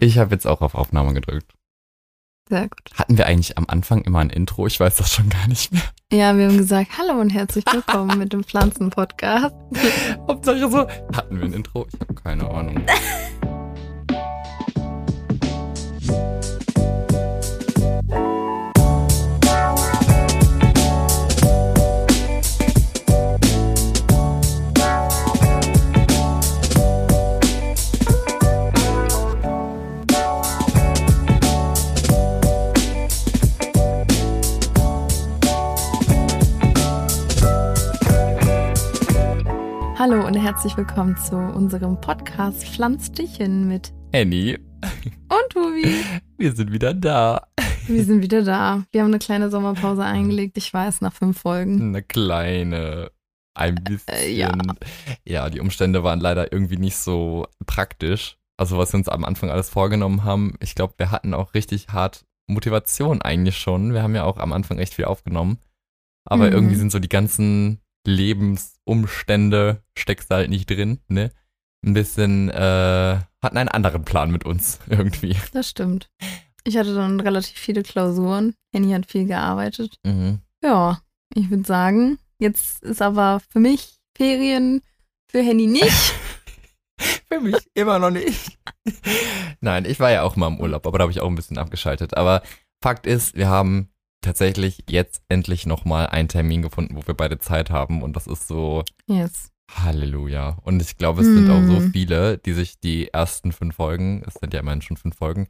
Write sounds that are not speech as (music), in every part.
Ich habe jetzt auch auf Aufnahme gedrückt. Sehr gut. Hatten wir eigentlich am Anfang immer ein Intro? Ich weiß das schon gar nicht mehr. Ja, wir haben gesagt, hallo und herzlich willkommen mit dem Pflanzen-Podcast. (laughs) Hauptsache so. Hatten wir ein Intro? Ich habe keine Ahnung. (laughs) Hallo und herzlich willkommen zu unserem Podcast Pflanz dich hin mit Annie, und Tobi. wir sind wieder da. Wir sind wieder da. Wir haben eine kleine Sommerpause eingelegt. Ich weiß, nach fünf Folgen. Eine kleine, ein bisschen. Äh, ja. ja, die Umstände waren leider irgendwie nicht so praktisch. Also was wir uns am Anfang alles vorgenommen haben. Ich glaube, wir hatten auch richtig hart Motivation eigentlich schon. Wir haben ja auch am Anfang echt viel aufgenommen. Aber Mhm. irgendwie sind so die ganzen Lebensumstände, steckst da halt nicht drin, ne? Ein bisschen, äh, hatten einen anderen Plan mit uns (laughs) irgendwie. Das stimmt. Ich hatte dann relativ viele Klausuren. Henny hat viel gearbeitet. Mhm. Ja, ich würde sagen, jetzt ist aber für mich Ferien, für Henny nicht. (laughs) Für mich immer noch nicht. Nein, ich war ja auch mal im Urlaub, aber da habe ich auch ein bisschen abgeschaltet. Aber Fakt ist, wir haben tatsächlich jetzt endlich nochmal einen Termin gefunden, wo wir beide Zeit haben. Und das ist so Yes. Halleluja. Und ich glaube, es sind auch so Hm. viele, die sich die ersten fünf Folgen, es sind ja immerhin schon fünf Folgen,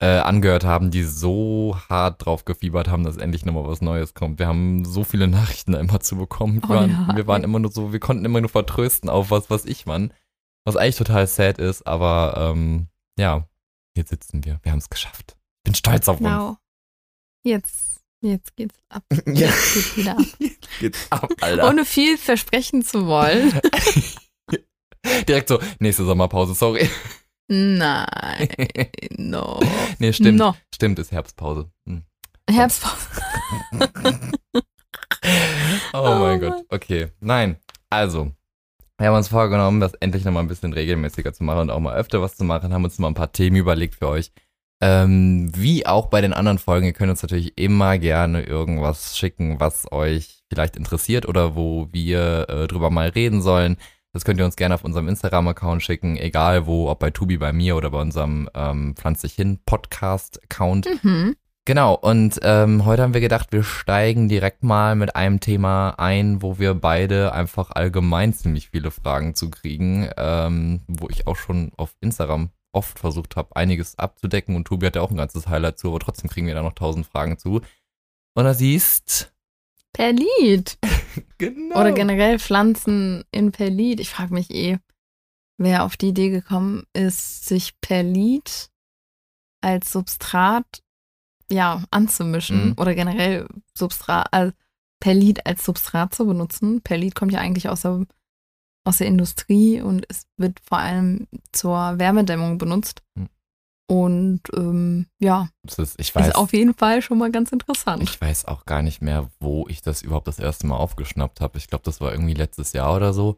äh, angehört haben, die so hart drauf gefiebert haben, dass endlich nochmal was Neues kommt. Wir haben so viele Nachrichten da immer zu bekommen. Wir, Oh waren, ja, wir waren immer nur so, wir konnten immer nur vertrösten auf was, was ich man. Was eigentlich total sad ist, aber ähm, ja, jetzt sitzen wir. Wir haben es geschafft. Bin stolz auf Genau. Jetzt, jetzt geht's ab. (laughs) Jetzt geht's wieder ab. (laughs) Geht's ab, Alter. Ohne viel versprechen zu wollen. (laughs) Direkt so, nächste Sommerpause, sorry. Nein, no. nee, stimmt. No. Stimmt, ist Herbstpause. Hm. Herbstpause. Oh, Oh mein. Gott. Okay. Nein. Also, wir haben uns vorgenommen, das endlich nochmal ein bisschen regelmäßiger zu machen und auch mal öfter was zu machen, haben uns mal ein paar Themen überlegt für euch. Ähm, wie auch bei den anderen Folgen, ihr könnt uns natürlich immer gerne irgendwas schicken, was euch vielleicht interessiert oder wo wir äh, drüber mal reden sollen. Das könnt ihr uns gerne auf unserem Instagram-Account schicken, egal wo, ob bei Tubi, bei mir oder bei unserem ähm, Pflanz dich hin Podcast-Account. Mhm. Genau, und ähm, heute haben wir gedacht, wir steigen direkt mal mit einem Thema ein, wo wir beide einfach allgemein ziemlich viele Fragen zu kriegen, ähm, wo ich auch schon auf Instagram oft versucht habe, einiges abzudecken und Tobi hat ja auch ein ganzes Highlight zu, aber trotzdem kriegen wir da noch tausend Fragen zu. Und das ist Perlit. (laughs) genau. Oder generell Pflanzen in Perlit. Ich frage mich eh, wer auf die Idee gekommen ist, sich Perlit als Substrat ja, anzumischen Mhm. oder generell Substrat, äh, Perlit als Substrat zu benutzen. Perlit kommt ja eigentlich aus der, aus der Industrie und es wird vor allem zur Wärmedämmung benutzt. Mhm. Und ähm, ja, Das ist, ich weiß, ist auf jeden Fall schon mal ganz interessant. ich weiß auch gar nicht mehr, wo ich das überhaupt das erste Mal aufgeschnappt habe. Ich glaube, das war irgendwie letztes Jahr oder so.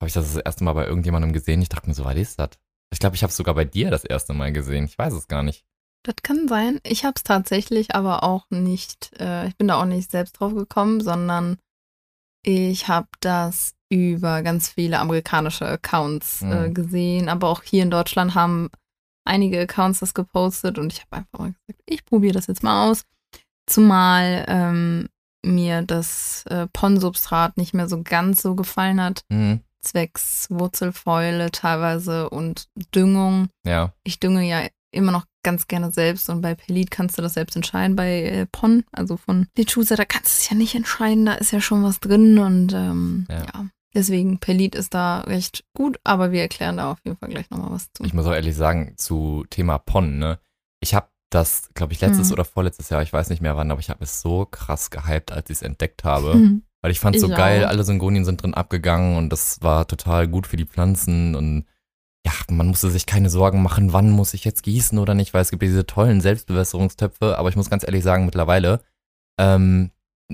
Habe ich das das erste Mal bei irgendjemandem gesehen. Ich dachte mir so, was ist das? Ich glaube, ich habe es sogar bei dir das erste Mal gesehen. Ich weiß es gar nicht. Das kann sein. Ich habe es tatsächlich aber auch nicht, äh, ich bin da auch nicht selbst drauf gekommen, sondern ich habe das über ganz viele amerikanische Accounts äh, Mhm. gesehen. Aber auch hier in Deutschland haben einige Accounts das gepostet und ich habe einfach mal gesagt, ich probiere das jetzt mal aus. Zumal ähm, mir das äh, Ponsubstrat nicht mehr so ganz so gefallen hat, Mhm. zwecks Wurzelfäule teilweise und Düngung Ja. ich dünge ja immer noch ganz gerne selbst und bei Pelit kannst du das selbst entscheiden. Bei äh, Pon, also von Lechusa, da kannst du es ja nicht entscheiden, da ist ja schon was drin und ähm, Ja. ja. Deswegen, Pelit ist da recht gut, aber wir erklären da auf jeden Fall gleich nochmal was zu. Ich muss auch ehrlich sagen, zu Thema Pon, ne? Ich habe das, glaube ich, letztes Mhm. oder vorletztes Jahr, ich weiß nicht mehr wann, aber ich habe es so krass gehypt, als ich es entdeckt habe. Mhm. (laughs) Weil ich fand es so Ich geil, auch. alle Syngonien sind drin abgegangen und das war total gut für die Pflanzen und ja, man musste sich keine Sorgen machen, wann muss ich jetzt gießen oder nicht, weil es gibt diese tollen Selbstbewässerungstöpfe, aber ich muss ganz ehrlich sagen, mittlerweile, ähm,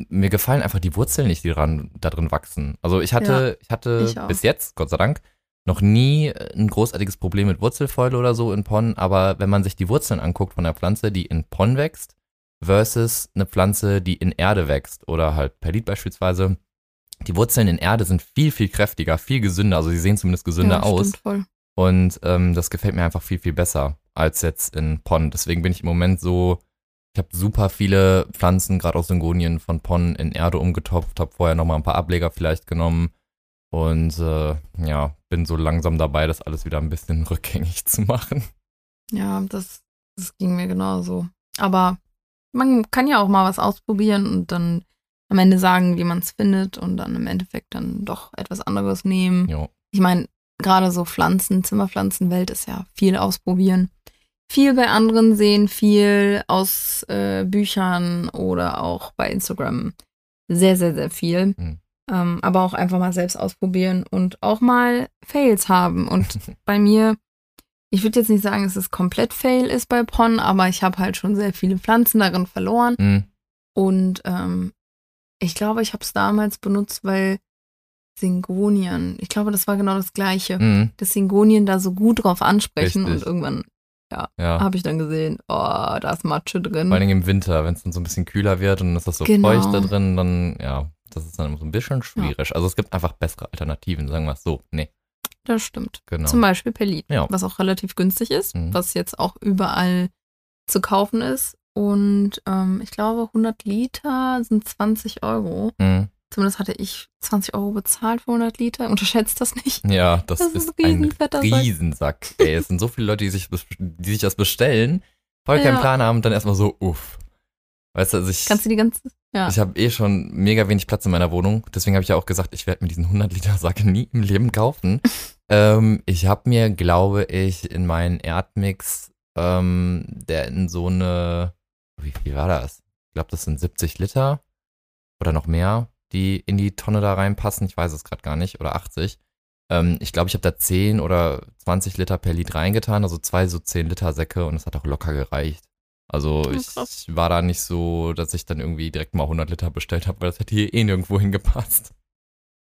mir gefallen einfach die Wurzeln nicht, die dran, da drin wachsen. Also ich hatte, ich hatte ich bis jetzt, Gott sei Dank, noch nie ein großartiges Problem mit Wurzelfäule oder so in Pon, aber wenn man sich die Wurzeln anguckt von der Pflanze, die in Pon wächst, versus eine Pflanze, die in Erde wächst oder halt Perlit beispielsweise, die Wurzeln in Erde sind viel, viel kräftiger, viel gesünder, also sie sehen zumindest gesünder ja, aus. Voll. Und ähm, das gefällt mir einfach viel, viel besser als jetzt in Pon. Deswegen bin ich im Moment so, ich habe super viele Pflanzen, gerade aus Syngonien von Pon in Erde umgetopft, habe vorher nochmal ein paar Ableger vielleicht genommen und äh, ja, bin so langsam dabei, das alles wieder ein bisschen (laughs) rückgängig zu machen. Ja, das, das ging mir genauso. Aber man kann ja auch mal was ausprobieren und dann am Ende sagen, wie man es findet und dann im Endeffekt dann doch etwas anderes nehmen. Jo. Ich meine, gerade so Pflanzen, Zimmerpflanzenwelt ist ja viel ausprobieren. Viel bei anderen sehen, viel aus äh, Büchern oder auch bei Instagram. Sehr, sehr, sehr viel. Mhm. Ähm, aber auch einfach mal selbst ausprobieren und auch mal Fails haben. Und (laughs) bei mir, ich würde jetzt nicht sagen, dass es komplett Fail ist bei Pon, aber ich habe halt schon sehr viele Pflanzen darin verloren. Mhm. Und ähm, ich glaube, ich habe es damals benutzt, weil Singonien, ich glaube, das war genau das Gleiche, Mhm. dass Singonien da so gut drauf ansprechen Richtig. und irgendwann Ja. habe ich dann gesehen, oh, da ist Matsche drin. Vor Dingen im Winter, wenn es dann so ein bisschen kühler wird und dann ist das so Genau. feucht da drin, dann, ja, das ist dann immer so ein bisschen schwierig. Also es gibt einfach bessere Alternativen, sagen wir es so. Nee, Das stimmt. genau. Zum Beispiel Perlit, Ja. was auch relativ günstig ist, Mhm. was jetzt auch überall zu kaufen ist. Und ähm, ich glaube, 100 Liter sind 20 Euro. Mhm. Zumindest hatte ich 20 Euro bezahlt für 100 Liter. Unterschätzt das nicht. Ja, das, Das ist ist ein ein. Riesensack. Ey, es sind so viele Leute, die sich, die sich das bestellen, voll keinen Ja. Plan haben und dann erstmal so, uff. Weißt du, also ich, Kannst du die ganze. Ja. ich habe eh schon mega wenig Platz in meiner Wohnung. Deswegen habe ich ja auch gesagt, ich werde mir diesen 100 Liter Sack (laughs) nie im Leben kaufen. (laughs) ähm, ich habe mir, glaube ich, in meinen Erdmix, ähm, der in so eine, wie viel war das? Ich glaube, das sind 70 Liter oder noch mehr, die in die Tonne da reinpassen. Ich weiß es gerade gar nicht. Oder 80. Ähm, ich glaube, ich habe da 10 oder 20 Liter per Lied reingetan, also zwei so 10 Liter Säcke und es hat auch locker gereicht. Also Oh, ich krass. war da nicht so, dass ich dann irgendwie direkt mal 100 Liter bestellt habe, weil das hätte hier eh nirgendwo (laughs) hingepasst.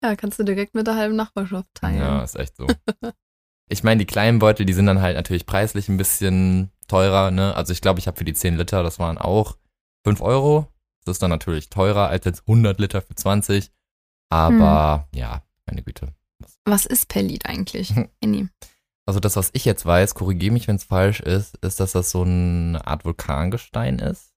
ja, kannst du direkt mit der halben Nachbarschaft teilen. Ja, ist echt so. (laughs) ich meine, die kleinen Beutel, die sind dann halt natürlich preislich ein bisschen teurer, ne? Also ich glaube, ich habe für die 10 Liter, das waren auch 5 Euro. Das ist dann natürlich teurer als jetzt 100 Liter für 20. Aber ja, meine Güte. Was ist Perlit eigentlich? (laughs) Hm. Also das, was ich jetzt weiß, korrigiere mich, wenn es falsch ist, ist, dass das so eine Art Vulkangestein ist.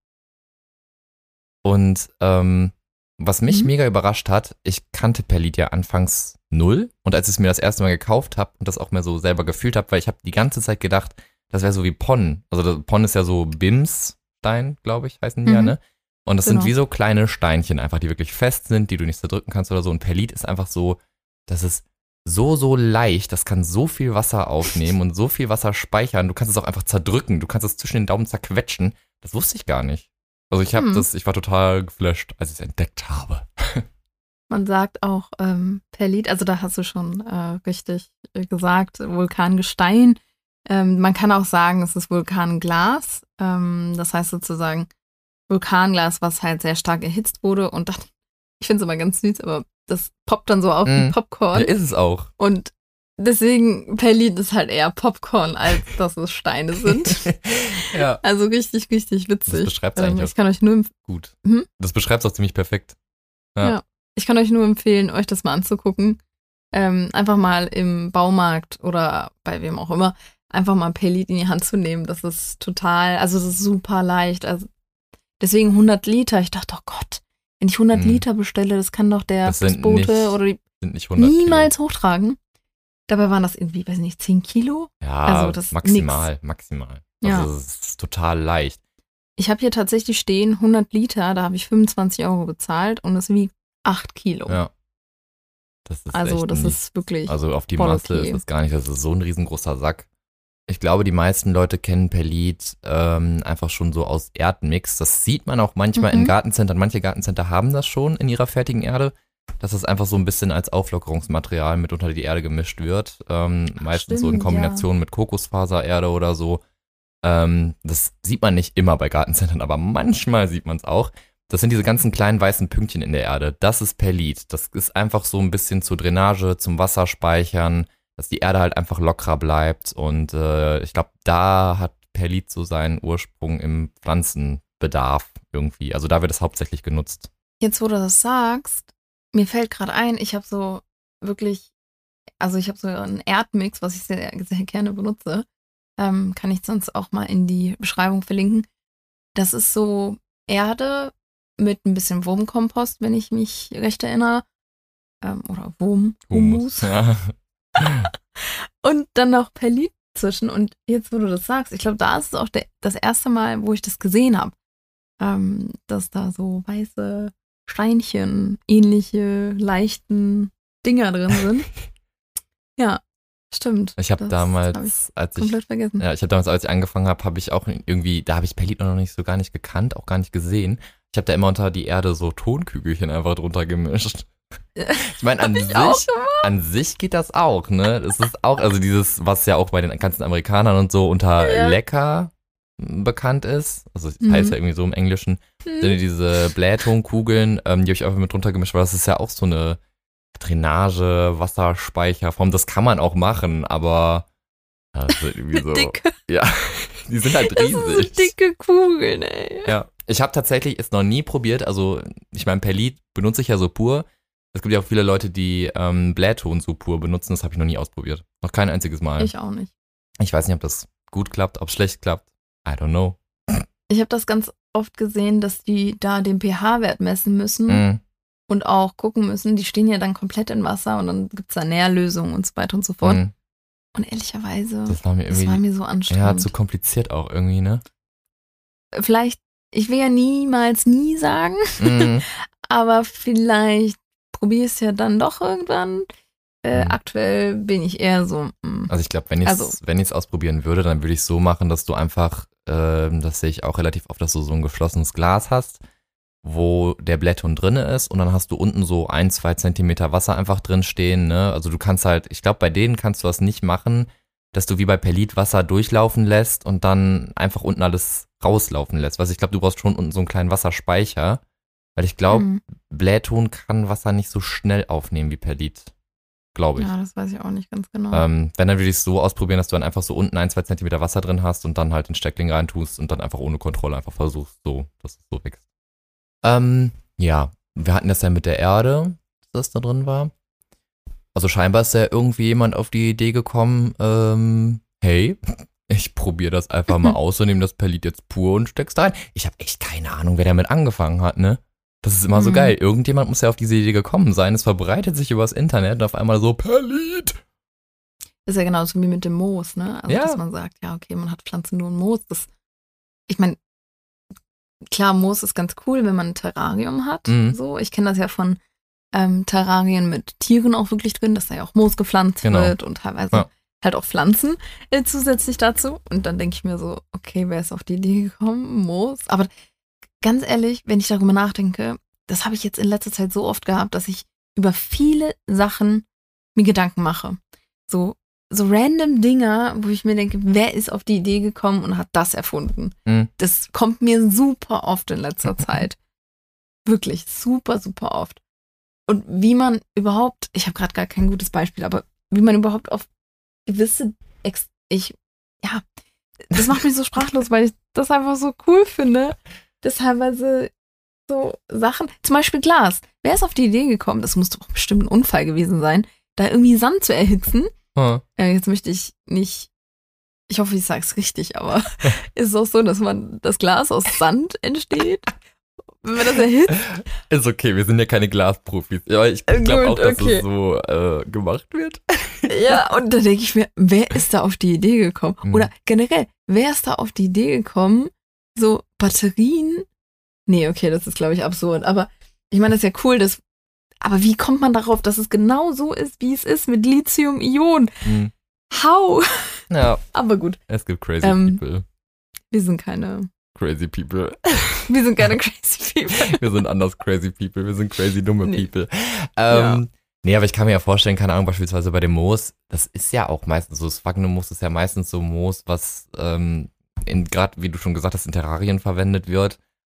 Und ähm, was mich Mhm. mega überrascht hat, ich kannte Perlit ja anfangs null. Und als ich es mir das erste Mal gekauft habe und das auch mehr so selber gefühlt habe, weil ich habe die ganze Zeit gedacht, das wäre so wie Pon. Also Pon ist ja so Bimsstein, glaube ich, heißen die ja, Mhm. ne? Und das Genau. sind wie so kleine Steinchen einfach, die wirklich fest sind, die du nicht zerdrücken kannst oder so. Und Perlit ist einfach so, das ist so, so leicht, das kann so viel Wasser aufnehmen und so viel Wasser speichern. Du kannst es auch einfach zerdrücken, du kannst es zwischen den Daumen zerquetschen. Das wusste ich gar nicht. Also ich habe Hm. das, ich war total geflasht, als ich es entdeckt habe. (laughs) Man sagt auch ähm, Perlit, also da hast du schon äh, richtig äh, gesagt, Vulkangestein. Ähm, man kann auch sagen, es ist Vulkanglas. Ähm, das heißt sozusagen Vulkanglas, was halt sehr stark erhitzt wurde und dann, (laughs) ich finde es immer ganz süß, aber das poppt dann so auf Mhm. wie Popcorn. Ja, ist es auch. Und deswegen, Perlit ist halt eher Popcorn, als (laughs) dass es Steine sind. (laughs) ja. Also richtig, richtig witzig. Das beschreibt's Ähm, eigentlich ich kann euch nur Gut. Mhm. Das beschreibt es auch ziemlich perfekt. Ja. Ja. Ich kann euch nur empfehlen, euch das mal anzugucken. Ähm, einfach mal im Baumarkt oder bei wem auch immer, einfach mal Perlit in die Hand zu nehmen. Das ist total, also das ist super leicht. Also deswegen 100 Liter. Ich dachte, oh Gott, wenn ich 100 Mhm. Liter bestelle, das kann doch der nicht oder die Sind nicht 100 niemals hochtragen. Dabei waren das irgendwie, weiß nicht, 10 Kilo? Kilo. Ja, also das maximal, maximal. Ja. Also es ist total leicht. Ich habe hier tatsächlich stehen 100 Liter, da habe ich 25 Euro bezahlt und es wiegt 8 Kilo. Ja. Das ist also das nicht- ist wirklich, Also auf die Masse okay. ist das gar nicht. Das ist so ein riesengroßer Sack. Ich glaube, die meisten Leute kennen Perlit ähm, einfach schon so aus Erdmix. Das sieht man auch manchmal in Mhm. Gartencentern. Manche Gartencenter haben das schon in ihrer fertigen Erde, dass das einfach so ein bisschen als Auflockerungsmaterial mit unter die Erde gemischt wird. Ähm, meistens so in stimmt, Kombination mit Kokosfasererde oder so. Ähm, das sieht man nicht immer bei Gartencentern, aber manchmal sieht man es auch. Das sind diese ganzen kleinen weißen Pünktchen in der Erde. Das ist Perlit. Das ist einfach so ein bisschen zur Drainage, zum Wasserspeichern. Dass die Erde halt einfach lockerer bleibt. Und äh, ich glaube, da hat Perlit so seinen Ursprung im Pflanzenbedarf irgendwie. Also da wird es hauptsächlich genutzt. Jetzt, wo du das sagst, mir fällt gerade ein, ich habe so wirklich, also ich habe so einen Erdmix, was ich sehr, sehr gerne benutze. Ähm, kann ich sonst auch mal in die Beschreibung verlinken. Das ist so Erde mit ein bisschen Wurmkompost, wenn ich mich recht erinnere. Ähm, oder Wurm, Humus. Ja. (laughs) Und dann noch Perlit zwischen. Und jetzt, wo du das sagst, ich glaube, da ist es auch der, das erste Mal, wo ich das gesehen habe. Ähm, dass da so weiße Steinchen, ähnliche, leichten Dinger drin sind. (laughs) ja, stimmt. Ich habe damals, hab ich als ich komplett vergessen. Ja, ich habe damals, als ich angefangen habe, habe ich auch irgendwie, da habe ich Perlit noch nicht so gar nicht gekannt, auch gar nicht gesehen. Ich habe da immer unter die Erde so Tonkügelchen einfach drunter gemischt. (laughs) Ich meine, an ich sich, an sich geht das auch, ne? Das ist auch, also dieses, was ja auch bei den ganzen Amerikanern und so unter Ja. lecker bekannt ist. Also Mhm. heißt ja irgendwie so im Englischen. Hm. Sind ja diese Blähtonkugeln, ähm, die habe ich einfach mit drunter gemischt, weil das ist ja auch so eine Drainage, Wasserspeicherform. Das kann man auch machen, aber ist irgendwie (laughs) so. Dicke, Ja, (laughs) die sind halt das sind so riesig. dicke Kugeln, ey. Ja, ich habe tatsächlich es noch nie probiert. Also ich meine, Perlit benutze ich ja so pur. Es gibt ja auch viele Leute, die ähm, Blähton so pur benutzen. Das habe ich noch nie ausprobiert. Noch kein einziges Mal. Ich, Ich auch nicht. weiß nicht, ob das gut klappt, ob es schlecht klappt. I don't know. Ich habe das ganz oft gesehen, dass die da den pH-Wert messen müssen Mm, und auch gucken müssen. Die stehen ja dann komplett in Wasser und dann gibt's da Nährlösungen und so weiter und so fort. mm. Und ehrlicherweise, Das war mir das war irgendwie mir so ja, anstrengend. zu kompliziert auch irgendwie, ne? vielleicht, ich will ja niemals nie sagen, Mm. (laughs) aber vielleicht probier es ja dann doch irgendwann. Äh, Mhm. Aktuell bin ich eher so, mm, Also ich glaube, wenn ich es Also- wenn ausprobieren würde, dann würde ich es so machen, dass du einfach, ähm, das sehe ich auch relativ oft, dass du so ein geschlossenes Glas hast, wo der Blätton drinne ist und dann hast du unten so ein, zwei Zentimeter Wasser einfach drin stehen. Ne? Also du kannst halt, ich glaube, bei denen kannst du das nicht machen, dass du wie bei Perlit Wasser durchlaufen lässt und dann einfach unten alles rauslaufen lässt. Was ich glaube, du brauchst schon unten so einen kleinen Wasserspeicher, weil ich glaube, mm. Blähton kann Wasser nicht so schnell aufnehmen wie Perlit. Glaube ich. ja, das weiß ich auch nicht ganz genau. Ähm, wenn, dann würde ich es so ausprobieren, dass du dann einfach so unten ein, zwei Zentimeter Wasser drin hast und dann halt den Steckling reintust und dann einfach ohne Kontrolle einfach versuchst, so, dass es so wächst. Ähm, ja, wir hatten das ja mit der Erde, dass das da drin war. Also scheinbar ist ja irgendwie jemand auf die Idee gekommen, ähm, hey, ich probiere das einfach mal aus und nehme das Perlit jetzt pur und steck's da rein. Ich habe echt keine Ahnung, wer damit angefangen hat, ne? Das ist immer so Mhm. geil. Irgendjemand muss ja auf diese Idee gekommen sein. Es verbreitet sich übers Internet und auf einmal so Perlit. ist ja genauso wie mit dem Moos, ne? Also, Ja. dass man sagt, ja, okay, man hat Pflanzen nur ein Moos. Das, ich meine, klar, Moos ist ganz cool, wenn man ein Terrarium hat. Mhm. So, ich kenne das ja von ähm, Terrarien mit Tieren auch wirklich drin, dass da ja auch Moos gepflanzt Genau. wird und teilweise Ja. Halt auch Pflanzen äh, zusätzlich dazu. Und dann denke ich mir so, okay, wer ist auf die Idee gekommen? Moos. Aber ganz ehrlich, wenn ich darüber nachdenke, das habe ich jetzt in letzter Zeit so oft gehabt, dass ich über viele Sachen mir Gedanken mache. So, so random Dinger, wo ich mir denke, wer ist auf die Idee gekommen und hat das erfunden? Mhm. Das kommt mir super oft in letzter (laughs) Zeit. Wirklich super, super oft. Und wie man überhaupt, ich habe gerade gar kein gutes Beispiel, aber wie man überhaupt auf gewisse, Ex ich, ja, das macht mich so sprachlos, weil ich das einfach so cool finde, (laughs) dass teilweise so Sachen, zum Beispiel Glas. Wer ist auf die Idee gekommen, das muss doch bestimmt ein Unfall gewesen sein, da irgendwie Sand zu erhitzen? Hm. Äh, jetzt möchte ich nicht, ich hoffe, ich sage es richtig, aber (laughs) (laughs) ist es auch so, dass man das Glas aus Sand entsteht? Wenn man das erhitzt? (laughs) Ist okay, wir sind ja keine Glasprofis. Ja, ich Äh, glaube auch, dass okay. es so äh, gemacht wird. (laughs) Ja, und da denke ich mir, wer ist da auf die Idee gekommen? Mhm. Oder generell, wer ist da auf die Idee gekommen, so Batterien? Nee, okay, das ist, glaube ich, absurd. Aber ich meine, das ist ja cool, dass. Aber wie kommt man darauf, dass es genau so ist, wie es ist mit Lithium-Ionen? Hm. How? Ja, (laughs) Aber gut, es gibt crazy Ähm. people. wir sind keine. Crazy people. (laughs) Wir sind keine crazy people. (laughs) Wir sind anders crazy people. Wir sind crazy dumme Nee. people. Ähm, Nee, aber ich kann mir ja vorstellen, keine Ahnung, beispielsweise bei dem Moos, das ist ja auch meistens so, das Wagner-Moos ist ja meistens so Moos, was ähm, gerade, wie du schon gesagt hast, in Terrarien verwendet wird.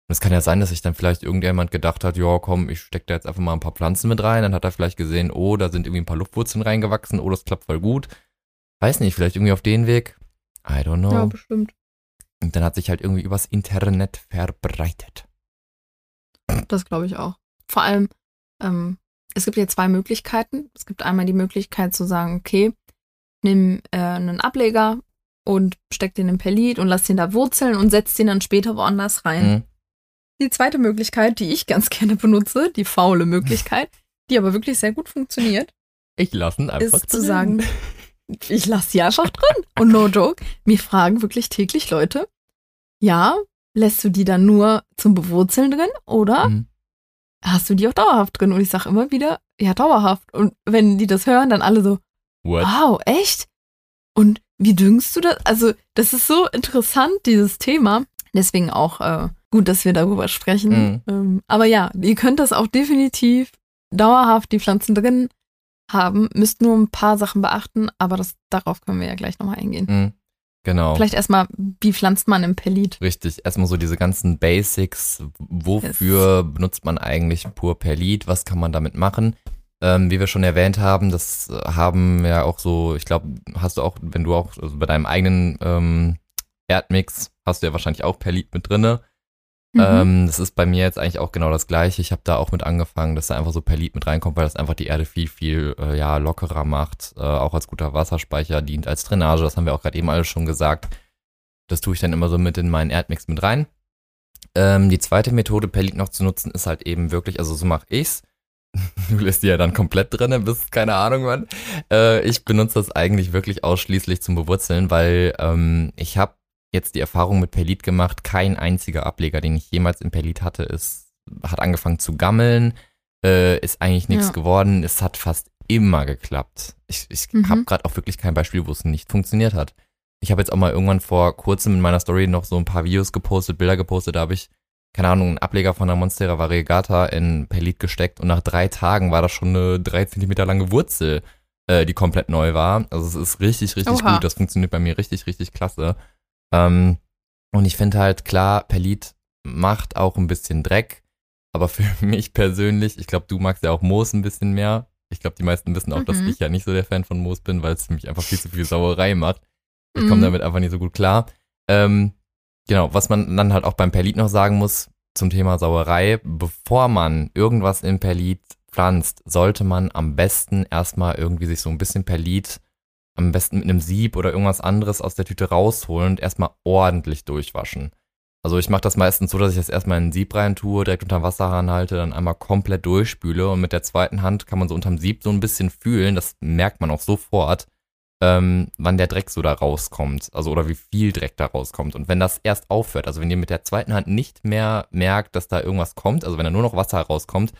Und es kann ja sein, dass sich dann vielleicht irgendjemand gedacht hat, ja, komm, ich stecke da jetzt einfach mal ein paar Pflanzen mit rein. Dann hat er vielleicht gesehen, oh, da sind irgendwie ein paar Luftwurzeln reingewachsen, oh, das klappt voll gut. Weiß nicht, vielleicht irgendwie auf den Weg. I don't know. Ja, bestimmt. Und dann hat sich halt irgendwie übers Internet verbreitet. Das glaube ich auch. Vor allem, ähm, es gibt ja zwei Möglichkeiten. Es gibt einmal die Möglichkeit zu sagen, okay, nimm äh, einen Ableger und steck den in Perlit und lass den da wurzeln und setz den dann später woanders rein. Mhm. Die zweite Möglichkeit, die ich ganz (laughs) gerne benutze, die faule Möglichkeit, die aber wirklich sehr gut funktioniert, Ich lasse ihn einfach ist zu sagen, ich lasse die einfach drin. Und no joke, mir fragen wirklich täglich Leute, ja, lässt du die dann nur zum Bewurzeln drin oder Mhm. hast du die auch dauerhaft drin? Und ich sage immer wieder, ja, dauerhaft. Und wenn die das hören, dann alle so, What? wow, echt? Und wie düngst du das? Also, das ist so interessant, dieses Thema. Deswegen auch äh, gut, dass wir darüber sprechen. Mhm. Ähm, aber ja, ihr könnt das auch definitiv dauerhaft die Pflanzen drin haben. Müsst nur ein paar Sachen beachten, aber das, darauf können wir ja gleich nochmal eingehen. Mhm. Genau. Vielleicht erstmal, wie pflanzt man im Perlit? Richtig, erstmal so diese ganzen Basics. Wofür benutzt man eigentlich pur Perlit? Was kann man damit machen? Ähm, wie wir schon erwähnt haben, das haben ja auch so, ich glaube, hast du auch, wenn du auch also bei deinem eigenen ähm, Erdmix hast du ja wahrscheinlich auch Perlit mit drinne. Mhm. Ähm, das ist bei mir jetzt eigentlich auch genau das gleiche. Ich habe da auch mit angefangen, dass da einfach so Perlit mit reinkommt, weil das einfach die Erde viel, viel äh, ja, lockerer macht. Äh, auch als guter Wasserspeicher, dient als Drainage, das haben wir auch gerade eben alles schon gesagt. Das tue ich dann immer so mit in meinen Erdmix mit rein. Ähm, die zweite Methode, Perlit noch zu nutzen, ist halt eben wirklich, also so mache ich's. (laughs) Du lässt die ja dann komplett drinne, bis keine Ahnung wann. Äh, ich benutze das eigentlich wirklich ausschließlich zum Bewurzeln, weil ähm, ich habe jetzt die Erfahrung mit Perlit gemacht, kein einziger Ableger, den ich jemals im Perlit hatte, ist, hat angefangen zu gammeln, äh, ist eigentlich nichts Ja. geworden. Es hat fast immer geklappt. Ich, ich Mhm. habe gerade auch wirklich kein Beispiel, wo es nicht funktioniert hat. Ich habe jetzt auch mal irgendwann vor kurzem in meiner Story noch so ein paar Videos gepostet, Bilder gepostet, da habe ich, keine Ahnung, einen Ableger von der Monstera Variegata in Perlit gesteckt und nach drei Tagen war das schon eine drei Zentimeter lange Wurzel, äh, die komplett neu war. Also es ist richtig, richtig Oha. gut. Das funktioniert bei mir richtig, richtig klasse. Ähm, und ich finde halt, klar, Perlit macht auch ein bisschen Dreck, aber für (laughs) mich persönlich, ich glaube, du magst ja auch Moos ein bisschen mehr. Ich glaube, die meisten wissen auch, dass Mhm. ich ja nicht so der Fan von Moos bin, weil es für mich einfach viel zu viel Sauerei macht. Ich Mhm. komme damit einfach nicht so gut klar. Ähm, genau, was man dann halt auch beim Perlit noch sagen muss zum Thema Sauerei, bevor man irgendwas in Perlit pflanzt, sollte man am besten erstmal irgendwie sich so ein bisschen Perlit, am besten mit einem Sieb oder irgendwas anderes aus der Tüte rausholen und erstmal ordentlich durchwaschen. Also ich mache das meistens so, dass ich das erstmal in ein Sieb rein tue, direkt unter Wasserhahn halte, dann einmal komplett durchspüle und mit der zweiten Hand kann man so unterm Sieb so ein bisschen fühlen, das merkt man auch sofort, ähm, wann der Dreck so da rauskommt, also oder wie viel Dreck da rauskommt. Und wenn das erst aufhört, also wenn ihr mit der zweiten Hand nicht mehr merkt, dass da irgendwas kommt, also wenn da nur noch Wasser rauskommt,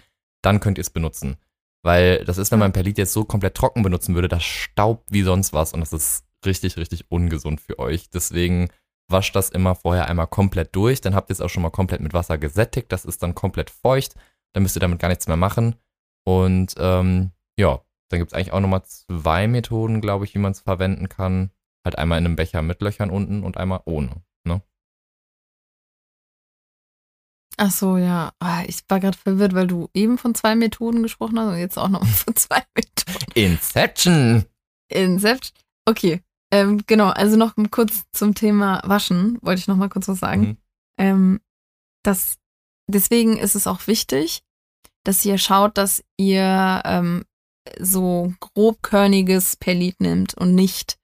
dann könnt ihr es benutzen. Weil das ist, wenn man Perlit jetzt so komplett trocken benutzen würde, das staubt wie sonst was und das ist richtig, richtig ungesund für euch. Deswegen wascht das immer vorher einmal komplett durch, dann habt ihr es auch schon mal komplett mit Wasser gesättigt, das ist dann komplett feucht, dann müsst ihr damit gar nichts mehr machen. Und ähm, ja, dann gibt es eigentlich auch nochmal zwei Methoden, glaube ich, wie man es verwenden kann. Halt einmal in einem Becher mit Löchern unten und einmal ohne. Ne? Ach so, ja. Ah, Ich war gerade verwirrt, weil du eben von zwei Methoden gesprochen hast und jetzt auch noch (laughs) von zwei Methoden. Inception! Incept. Okay. Ähm, genau, also noch kurz zum Thema Waschen, wollte ich noch mal kurz was sagen. Mhm. Ähm, das, deswegen ist es auch wichtig, dass ihr schaut, dass ihr ähm, so grobkörniges Perlit nimmt und nicht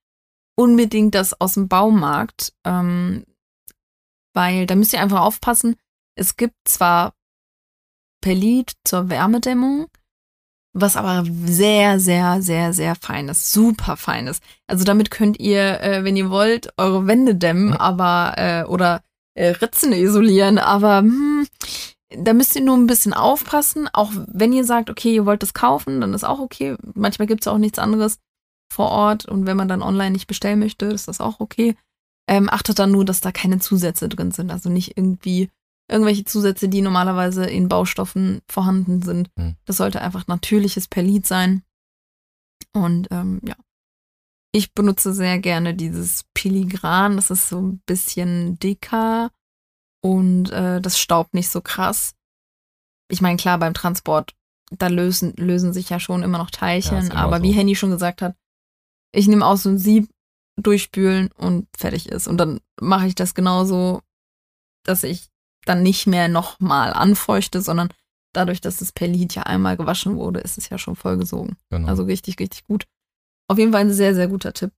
unbedingt das aus dem Baumarkt, ähm, weil da müsst ihr einfach aufpassen. Es gibt zwar Perlit zur Wärmedämmung, was aber sehr, sehr, sehr, sehr fein ist, super fein ist. Also damit könnt ihr, äh, wenn ihr wollt, eure Wände dämmen, aber äh, oder äh, Ritzen isolieren, aber hm, da müsst ihr nur ein bisschen aufpassen. Auch wenn ihr sagt, okay, ihr wollt das kaufen, dann ist auch okay. Manchmal gibt es auch nichts anderes vor Ort und wenn man dann online nicht bestellen möchte, ist das auch okay. Ähm, achtet dann nur, dass da keine Zusätze drin sind. Also nicht irgendwie irgendwelche Zusätze, die normalerweise in Baustoffen vorhanden sind. Hm. Das sollte einfach natürliches Perlit sein. Und ähm, ja. Ich benutze sehr gerne dieses Piligran. Das ist so ein bisschen dicker. und äh, das staubt nicht so krass. Ich meine, klar, beim Transport, da lösen, lösen sich ja schon immer noch Ja, Teilchen, immer aber so. wie Henny schon gesagt hat, ich nehme aus so ein Sieb, durchspülen und fertig ist. Und dann mache ich das genauso, dass ich dann nicht mehr nochmal anfeuchte, sondern dadurch, dass das Perlit ja einmal gewaschen wurde, ist es ja schon vollgesogen. Genau. Also richtig, richtig gut. Auf jeden Fall ein sehr, sehr guter Tipp.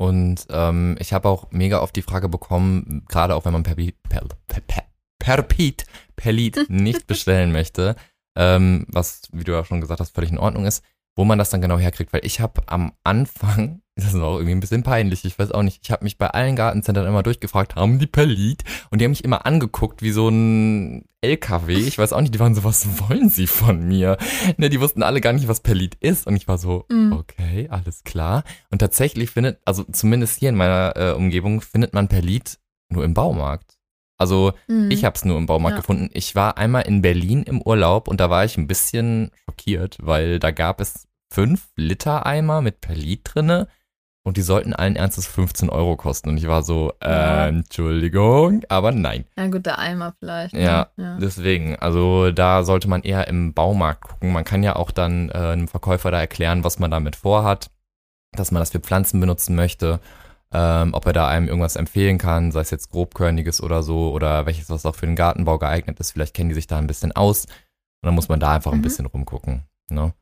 Und ähm, ich habe auch mega oft die Frage bekommen, gerade auch wenn man per, Beat- per, per, per, per Beat, per Lied (laughs) nicht bestellen möchte, ähm, was, wie du ja schon gesagt hast, völlig in Ordnung ist, wo man das dann genau herkriegt. Weil ich habe am Anfang, das ist auch irgendwie ein bisschen peinlich, ich weiß auch nicht, ich habe mich bei allen Gartencentern immer durchgefragt, haben die per Lied? Und die haben mich immer angeguckt wie so ein LKW. Ich weiß auch nicht, die waren so, was wollen sie von mir? Ne, die wussten alle gar nicht, was per Lied ist. Und ich war so, Mhm. okay, alles klar. Und tatsächlich findet, also zumindest hier in meiner äh, Umgebung, findet man Perlit nur im Baumarkt. Also Mhm. ich habe es nur im Baumarkt Ja. gefunden. Ich war einmal in Berlin im Urlaub und da war ich ein bisschen schockiert, weil da gab es fünf Liter Eimer mit Perlit drinne und die sollten allen Ernstes 15 Euro kosten. Und ich war so, Ja. äh, Entschuldigung, aber nein. Ja, gut, der Eimer vielleicht. ne? Ja, ja. Deswegen, also da sollte man eher im Baumarkt gucken. Man kann ja auch dann äh, einem Verkäufer da erklären, was man damit vorhat, dass man das für Pflanzen benutzen möchte, ähm, ob er da einem irgendwas empfehlen kann, sei es jetzt grobkörniges oder so, oder welches, was auch für den Gartenbau geeignet ist. Vielleicht kennen die sich da ein bisschen aus. Und dann muss man da einfach ein Mhm. bisschen rumgucken. Ne?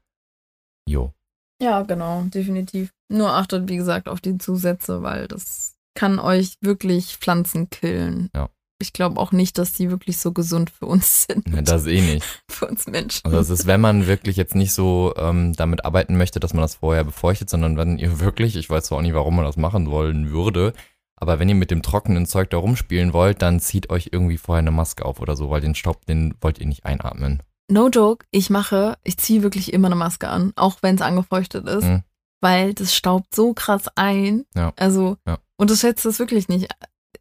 Jo. Ja, genau, definitiv. Nur achtet, wie gesagt, auf die Zusätze, weil das kann euch wirklich Pflanzen killen. Ja. Ich glaube auch nicht, dass die wirklich so gesund für uns (laughs) sind. Ne, Das eh nicht. für uns Menschen. Also es ist, wenn man wirklich jetzt nicht so ähm, damit arbeiten möchte, dass man das vorher befeuchtet, sondern wenn ihr (laughs) wirklich, ich weiß zwar auch nicht, warum man das machen wollen würde, aber wenn ihr mit dem trockenen Zeug da rumspielen wollt, dann zieht euch irgendwie vorher eine Maske auf oder so, weil den Staub, den wollt ihr nicht einatmen. No joke, ich mache, ich ziehe wirklich immer eine Maske an, auch wenn es angefeuchtet ist, Mhm. weil das staubt so krass ein. Ja. Also, Ja. und das schätzt das wirklich nicht.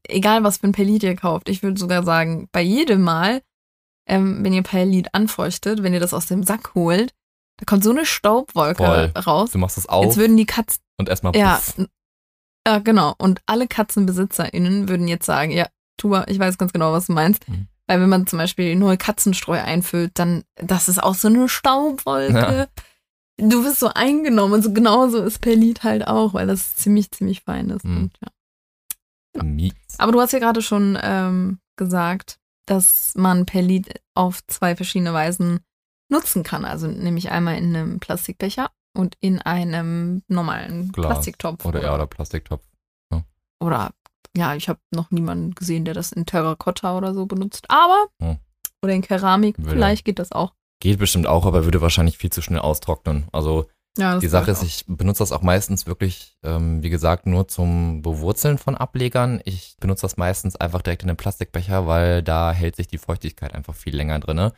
Egal, was für ein Perlit ihr kauft. Ich würde sogar sagen, bei jedem Mal, ähm, wenn ihr Perlit anfeuchtet, wenn ihr das aus dem Sack holt, da kommt so eine Staubwolke Voll. raus. Du machst es auf Jetzt würden die Katzen, und erstmal ja, ja, genau. Und alle KatzenbesitzerInnen würden jetzt sagen, ja, Tuba, ich weiß ganz genau, was du meinst. Mhm. Weil wenn man zum Beispiel neue Katzenstreu einfüllt, dann, das ist auch so eine Staubwolke. Du bist so eingenommen und so genauso ist Perlit halt auch, weil das ziemlich, ziemlich fein ist. Mhm. Und, ja. Mies. Aber du hast ja gerade schon ähm, gesagt, dass man Perlit auf zwei verschiedene Weisen nutzen kann. Also nämlich einmal in einem Plastikbecher und in einem normalen Glas. Plastiktopf. Oder ja, oder Plastiktopf. Oder ja, ich habe noch niemanden gesehen, der das in Terrakotta oder so benutzt. Aber Hm. oder in Keramik, Würde. vielleicht geht das auch. Geht bestimmt auch, aber würde wahrscheinlich viel zu schnell austrocknen. Also Ja, Die Sache ist, ich ich benutze das auch meistens wirklich, ähm, wie gesagt, nur zum Bewurzeln von Ablegern. Ich benutze das meistens einfach direkt in den Plastikbecher, weil da hält sich die Feuchtigkeit einfach viel länger drinne.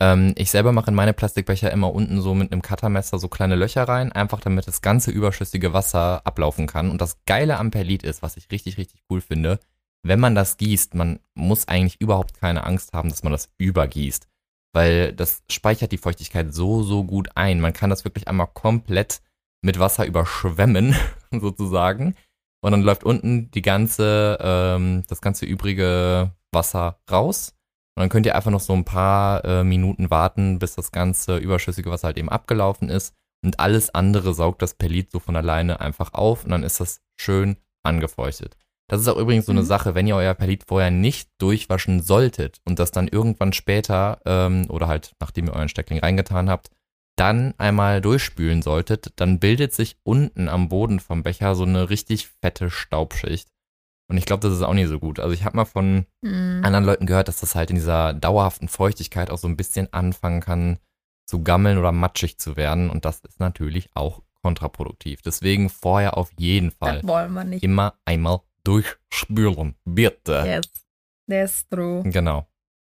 Ähm, ich selber mache in meine Plastikbecher immer unten so mit einem Cuttermesser so kleine Löcher rein, einfach damit das ganze überschüssige Wasser ablaufen kann. Und das Geile am Perlit ist, was ich richtig, richtig cool finde, wenn man das gießt, man muss eigentlich überhaupt keine Angst haben, dass man das übergießt weil das speichert die Feuchtigkeit so, so gut ein. Man kann das wirklich einmal komplett mit Wasser überschwemmen, (laughs) sozusagen. Und dann läuft unten die ganze, ähm, das ganze übrige Wasser raus. Und dann könnt ihr einfach noch so ein paar äh, Minuten warten, bis das ganze überschüssige Wasser halt eben abgelaufen ist. Und alles andere saugt das Perlit so von alleine einfach auf und dann ist das schön angefeuchtet. Das ist auch übrigens so eine Mhm. Sache, wenn ihr euer Perlit vorher nicht durchwaschen solltet und das dann irgendwann später ähm, oder halt nachdem ihr euren Steckling reingetan habt, dann einmal durchspülen solltet, dann bildet sich unten am Boden vom Becher so eine richtig fette Staubschicht. Und ich glaube, das ist auch nicht so gut. Also ich habe mal von Mhm. anderen Leuten gehört, dass das halt in dieser dauerhaften Feuchtigkeit auch so ein bisschen anfangen kann zu gammeln oder matschig zu werden. Und das ist natürlich auch kontraproduktiv. Deswegen vorher auf jeden Fall Das wollen wir nicht. immer einmal durchspülen. Bitte. Yes. That's true. Genau.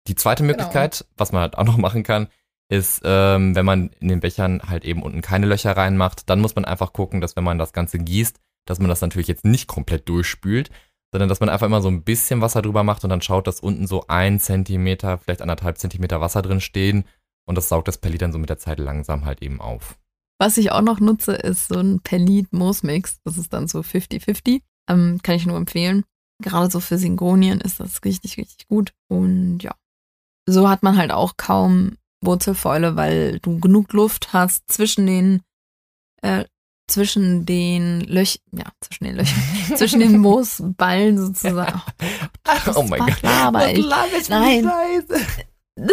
Die zweite Genau. Möglichkeit, was man halt auch noch machen kann, ist, ähm, wenn man in den Bechern halt eben unten keine Löcher reinmacht, dann muss man einfach gucken, dass wenn man das Ganze gießt, dass man das natürlich jetzt nicht komplett durchspült, sondern dass man einfach immer so ein bisschen Wasser drüber macht und dann schaut, dass unten so ein Zentimeter, vielleicht anderthalb Zentimeter Wasser drin stehen und das saugt das Perlit dann so mit der Zeit langsam halt eben auf. Was ich auch noch nutze, ist so ein Perlit-Moos-Mix. Das ist dann so 50-50. Ähm, kann ich nur empfehlen. gerade so für Syngonien ist das richtig, richtig gut. Und ja, so hat man halt auch kaum Wurzelfäule, weil du genug Luft hast zwischen den äh, zwischen den Löchern, ja, zwischen den Löchern, (laughs) zwischen den Moosballen sozusagen. Oh, oh mein Gott. Laber ich. Nein. (laughs)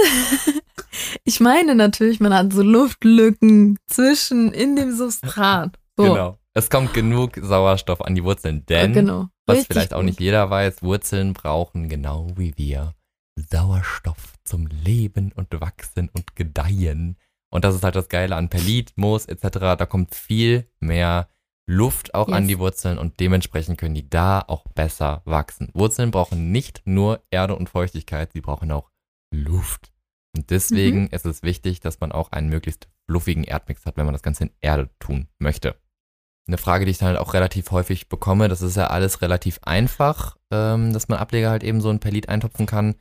ich meine natürlich, man hat so Luftlücken zwischen in dem Substrat. So. Genau. Es kommt genug Sauerstoff an die Wurzeln, denn, genau. was Richtig vielleicht auch nicht jeder weiß, Wurzeln brauchen genau wie wir Sauerstoff zum Leben und Wachsen und Gedeihen. Und das ist halt das Geile an Perlit, Moos etc. Da kommt viel mehr Luft auch an Yes. die Wurzeln und dementsprechend können die da auch besser wachsen. Wurzeln brauchen nicht nur Erde und Feuchtigkeit, sie brauchen auch Luft. Und deswegen Mhm. ist es wichtig, dass man auch einen möglichst fluffigen Erdmix hat, wenn man das Ganze in Erde tun möchte. Eine Frage, die ich dann halt auch relativ häufig bekomme, das ist ja alles relativ einfach, ähm, dass man Ableger halt eben so in Perlit eintopfen kann.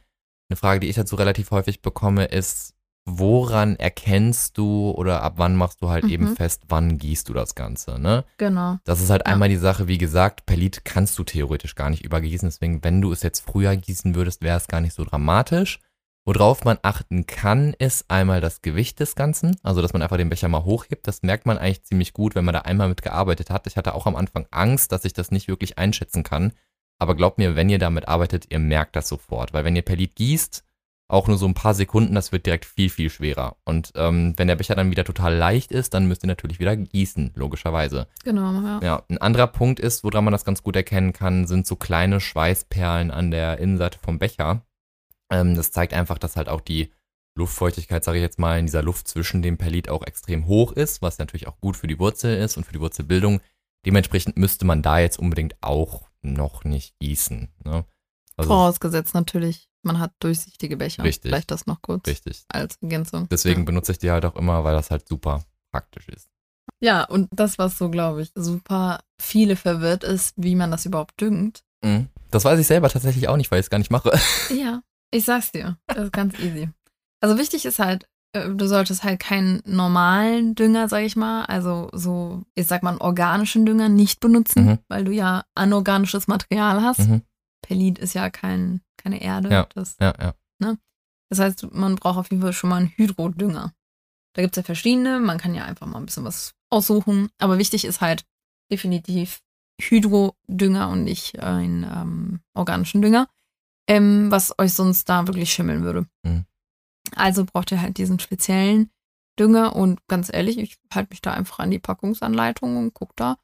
Eine Frage, die ich dazu relativ häufig bekomme, ist, woran erkennst du oder ab wann machst du halt Mhm. eben fest, wann gießt du das Ganze, ne? Genau. Das ist halt Ja. einmal die Sache, wie gesagt, Perlit kannst du theoretisch gar nicht übergießen. Deswegen, wenn du es jetzt früher gießen würdest, wäre es gar nicht so dramatisch. Worauf man achten kann, ist einmal das Gewicht des Ganzen. Also, dass man einfach den Becher mal hochhebt. Das merkt man eigentlich ziemlich gut, wenn man da einmal mit gearbeitet hat. Ich hatte auch am Anfang Angst, dass ich das nicht wirklich einschätzen kann. Aber glaubt mir, wenn ihr damit arbeitet, ihr merkt das sofort. Weil wenn ihr Perlit gießt, auch nur so ein paar Sekunden, das wird direkt viel, viel schwerer. Und ähm, wenn der Becher dann wieder total leicht ist, dann müsst ihr natürlich wieder gießen, logischerweise. Genau, ja. Ja, ein anderer Punkt ist, woran man das ganz gut erkennen kann, sind so kleine Schweißperlen an der Innenseite vom Becher. Ähm, das zeigt einfach, dass halt auch die Luftfeuchtigkeit, sage ich jetzt mal, in dieser Luft zwischen dem Perlit auch extrem hoch ist, was natürlich auch gut für die Wurzel ist und für die Wurzelbildung. Dementsprechend müsste man da jetzt unbedingt auch noch nicht gießen. Ne? Also, Vorausgesetzt natürlich, man hat durchsichtige Becher. Richtig. Vielleicht das noch kurz richtig. als Ergänzung. Deswegen Ja. benutze ich die halt auch immer, weil das halt super praktisch ist. ja, und das, was so, glaube ich, super viele verwirrt ist, wie man das überhaupt düngt. Mhm. Das weiß ich selber tatsächlich auch nicht, weil ich es gar nicht mache. (laughs) Ja, ich sag's dir. Das ist ganz easy. Also wichtig ist halt, äh, du solltest halt keinen normalen Dünger, sag ich mal, also so, ich sag mal, einen organischen Dünger nicht benutzen, Mhm. weil du ja anorganisches Material hast. Mhm. Perlit ist ja kein, keine Erde. Ja. Das, Ja, ja. das heißt, man braucht auf jeden Fall schon mal einen Hydrodünger. Da gibt's ja verschiedene, man kann ja einfach mal ein bisschen was aussuchen. Aber wichtig ist halt definitiv Hydrodünger und nicht einen ähm, organischen Dünger, ähm, was euch sonst da wirklich schimmeln würde. Mhm. Also braucht ihr halt diesen speziellen Dünger und ganz ehrlich, ich halte mich da einfach an die Packungsanleitung und guck da.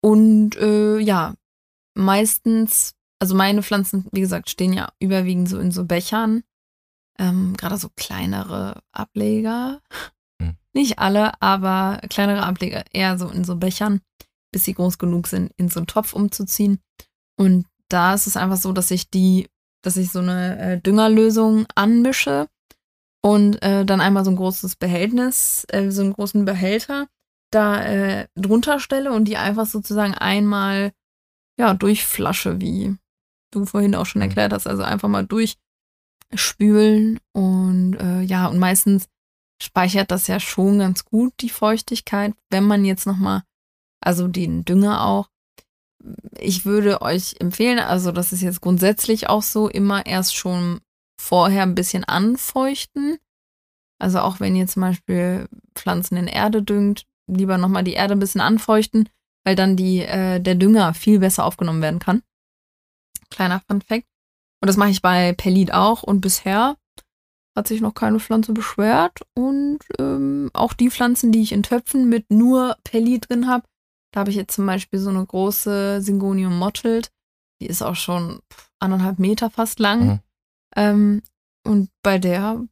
Und äh, ja, meistens, also meine Pflanzen, wie gesagt, stehen ja überwiegend so in so Bechern. Ähm, Gerade so kleinere Ableger. Mhm. Nicht alle, aber kleinere Ableger eher so in so Bechern, bis sie groß genug sind, in so einen Topf umzuziehen. Und da ist es einfach so, dass ich die, dass ich so eine äh, Düngerlösung anmische und äh, dann einmal so ein großes Behältnis, äh, so einen großen Behälter da äh, drunter stelle und die einfach sozusagen einmal ja durchflasche, wie du vorhin auch schon Mhm. erklärt hast, also einfach mal durchspülen und äh, ja und meistens speichert das ja schon ganz gut die Feuchtigkeit, wenn man jetzt noch mal also den Dünger auch ich würde euch empfehlen, also das ist jetzt grundsätzlich auch so, immer erst schon vorher ein bisschen anfeuchten. Also auch wenn ihr zum Beispiel Pflanzen in Erde düngt, lieber nochmal die Erde ein bisschen anfeuchten, weil dann die, äh, der Dünger viel besser aufgenommen werden kann. Kleiner Fun Fact. Und das mache ich bei Perlit auch und bisher hat sich noch keine Pflanze beschwert. Und ähm, auch die Pflanzen, die ich in Töpfen mit nur Perlit drin habe, da habe ich jetzt zum Beispiel so eine große Syngonium mottled. Die ist auch schon anderthalb Meter fast lang. Mhm. Ähm, und bei der,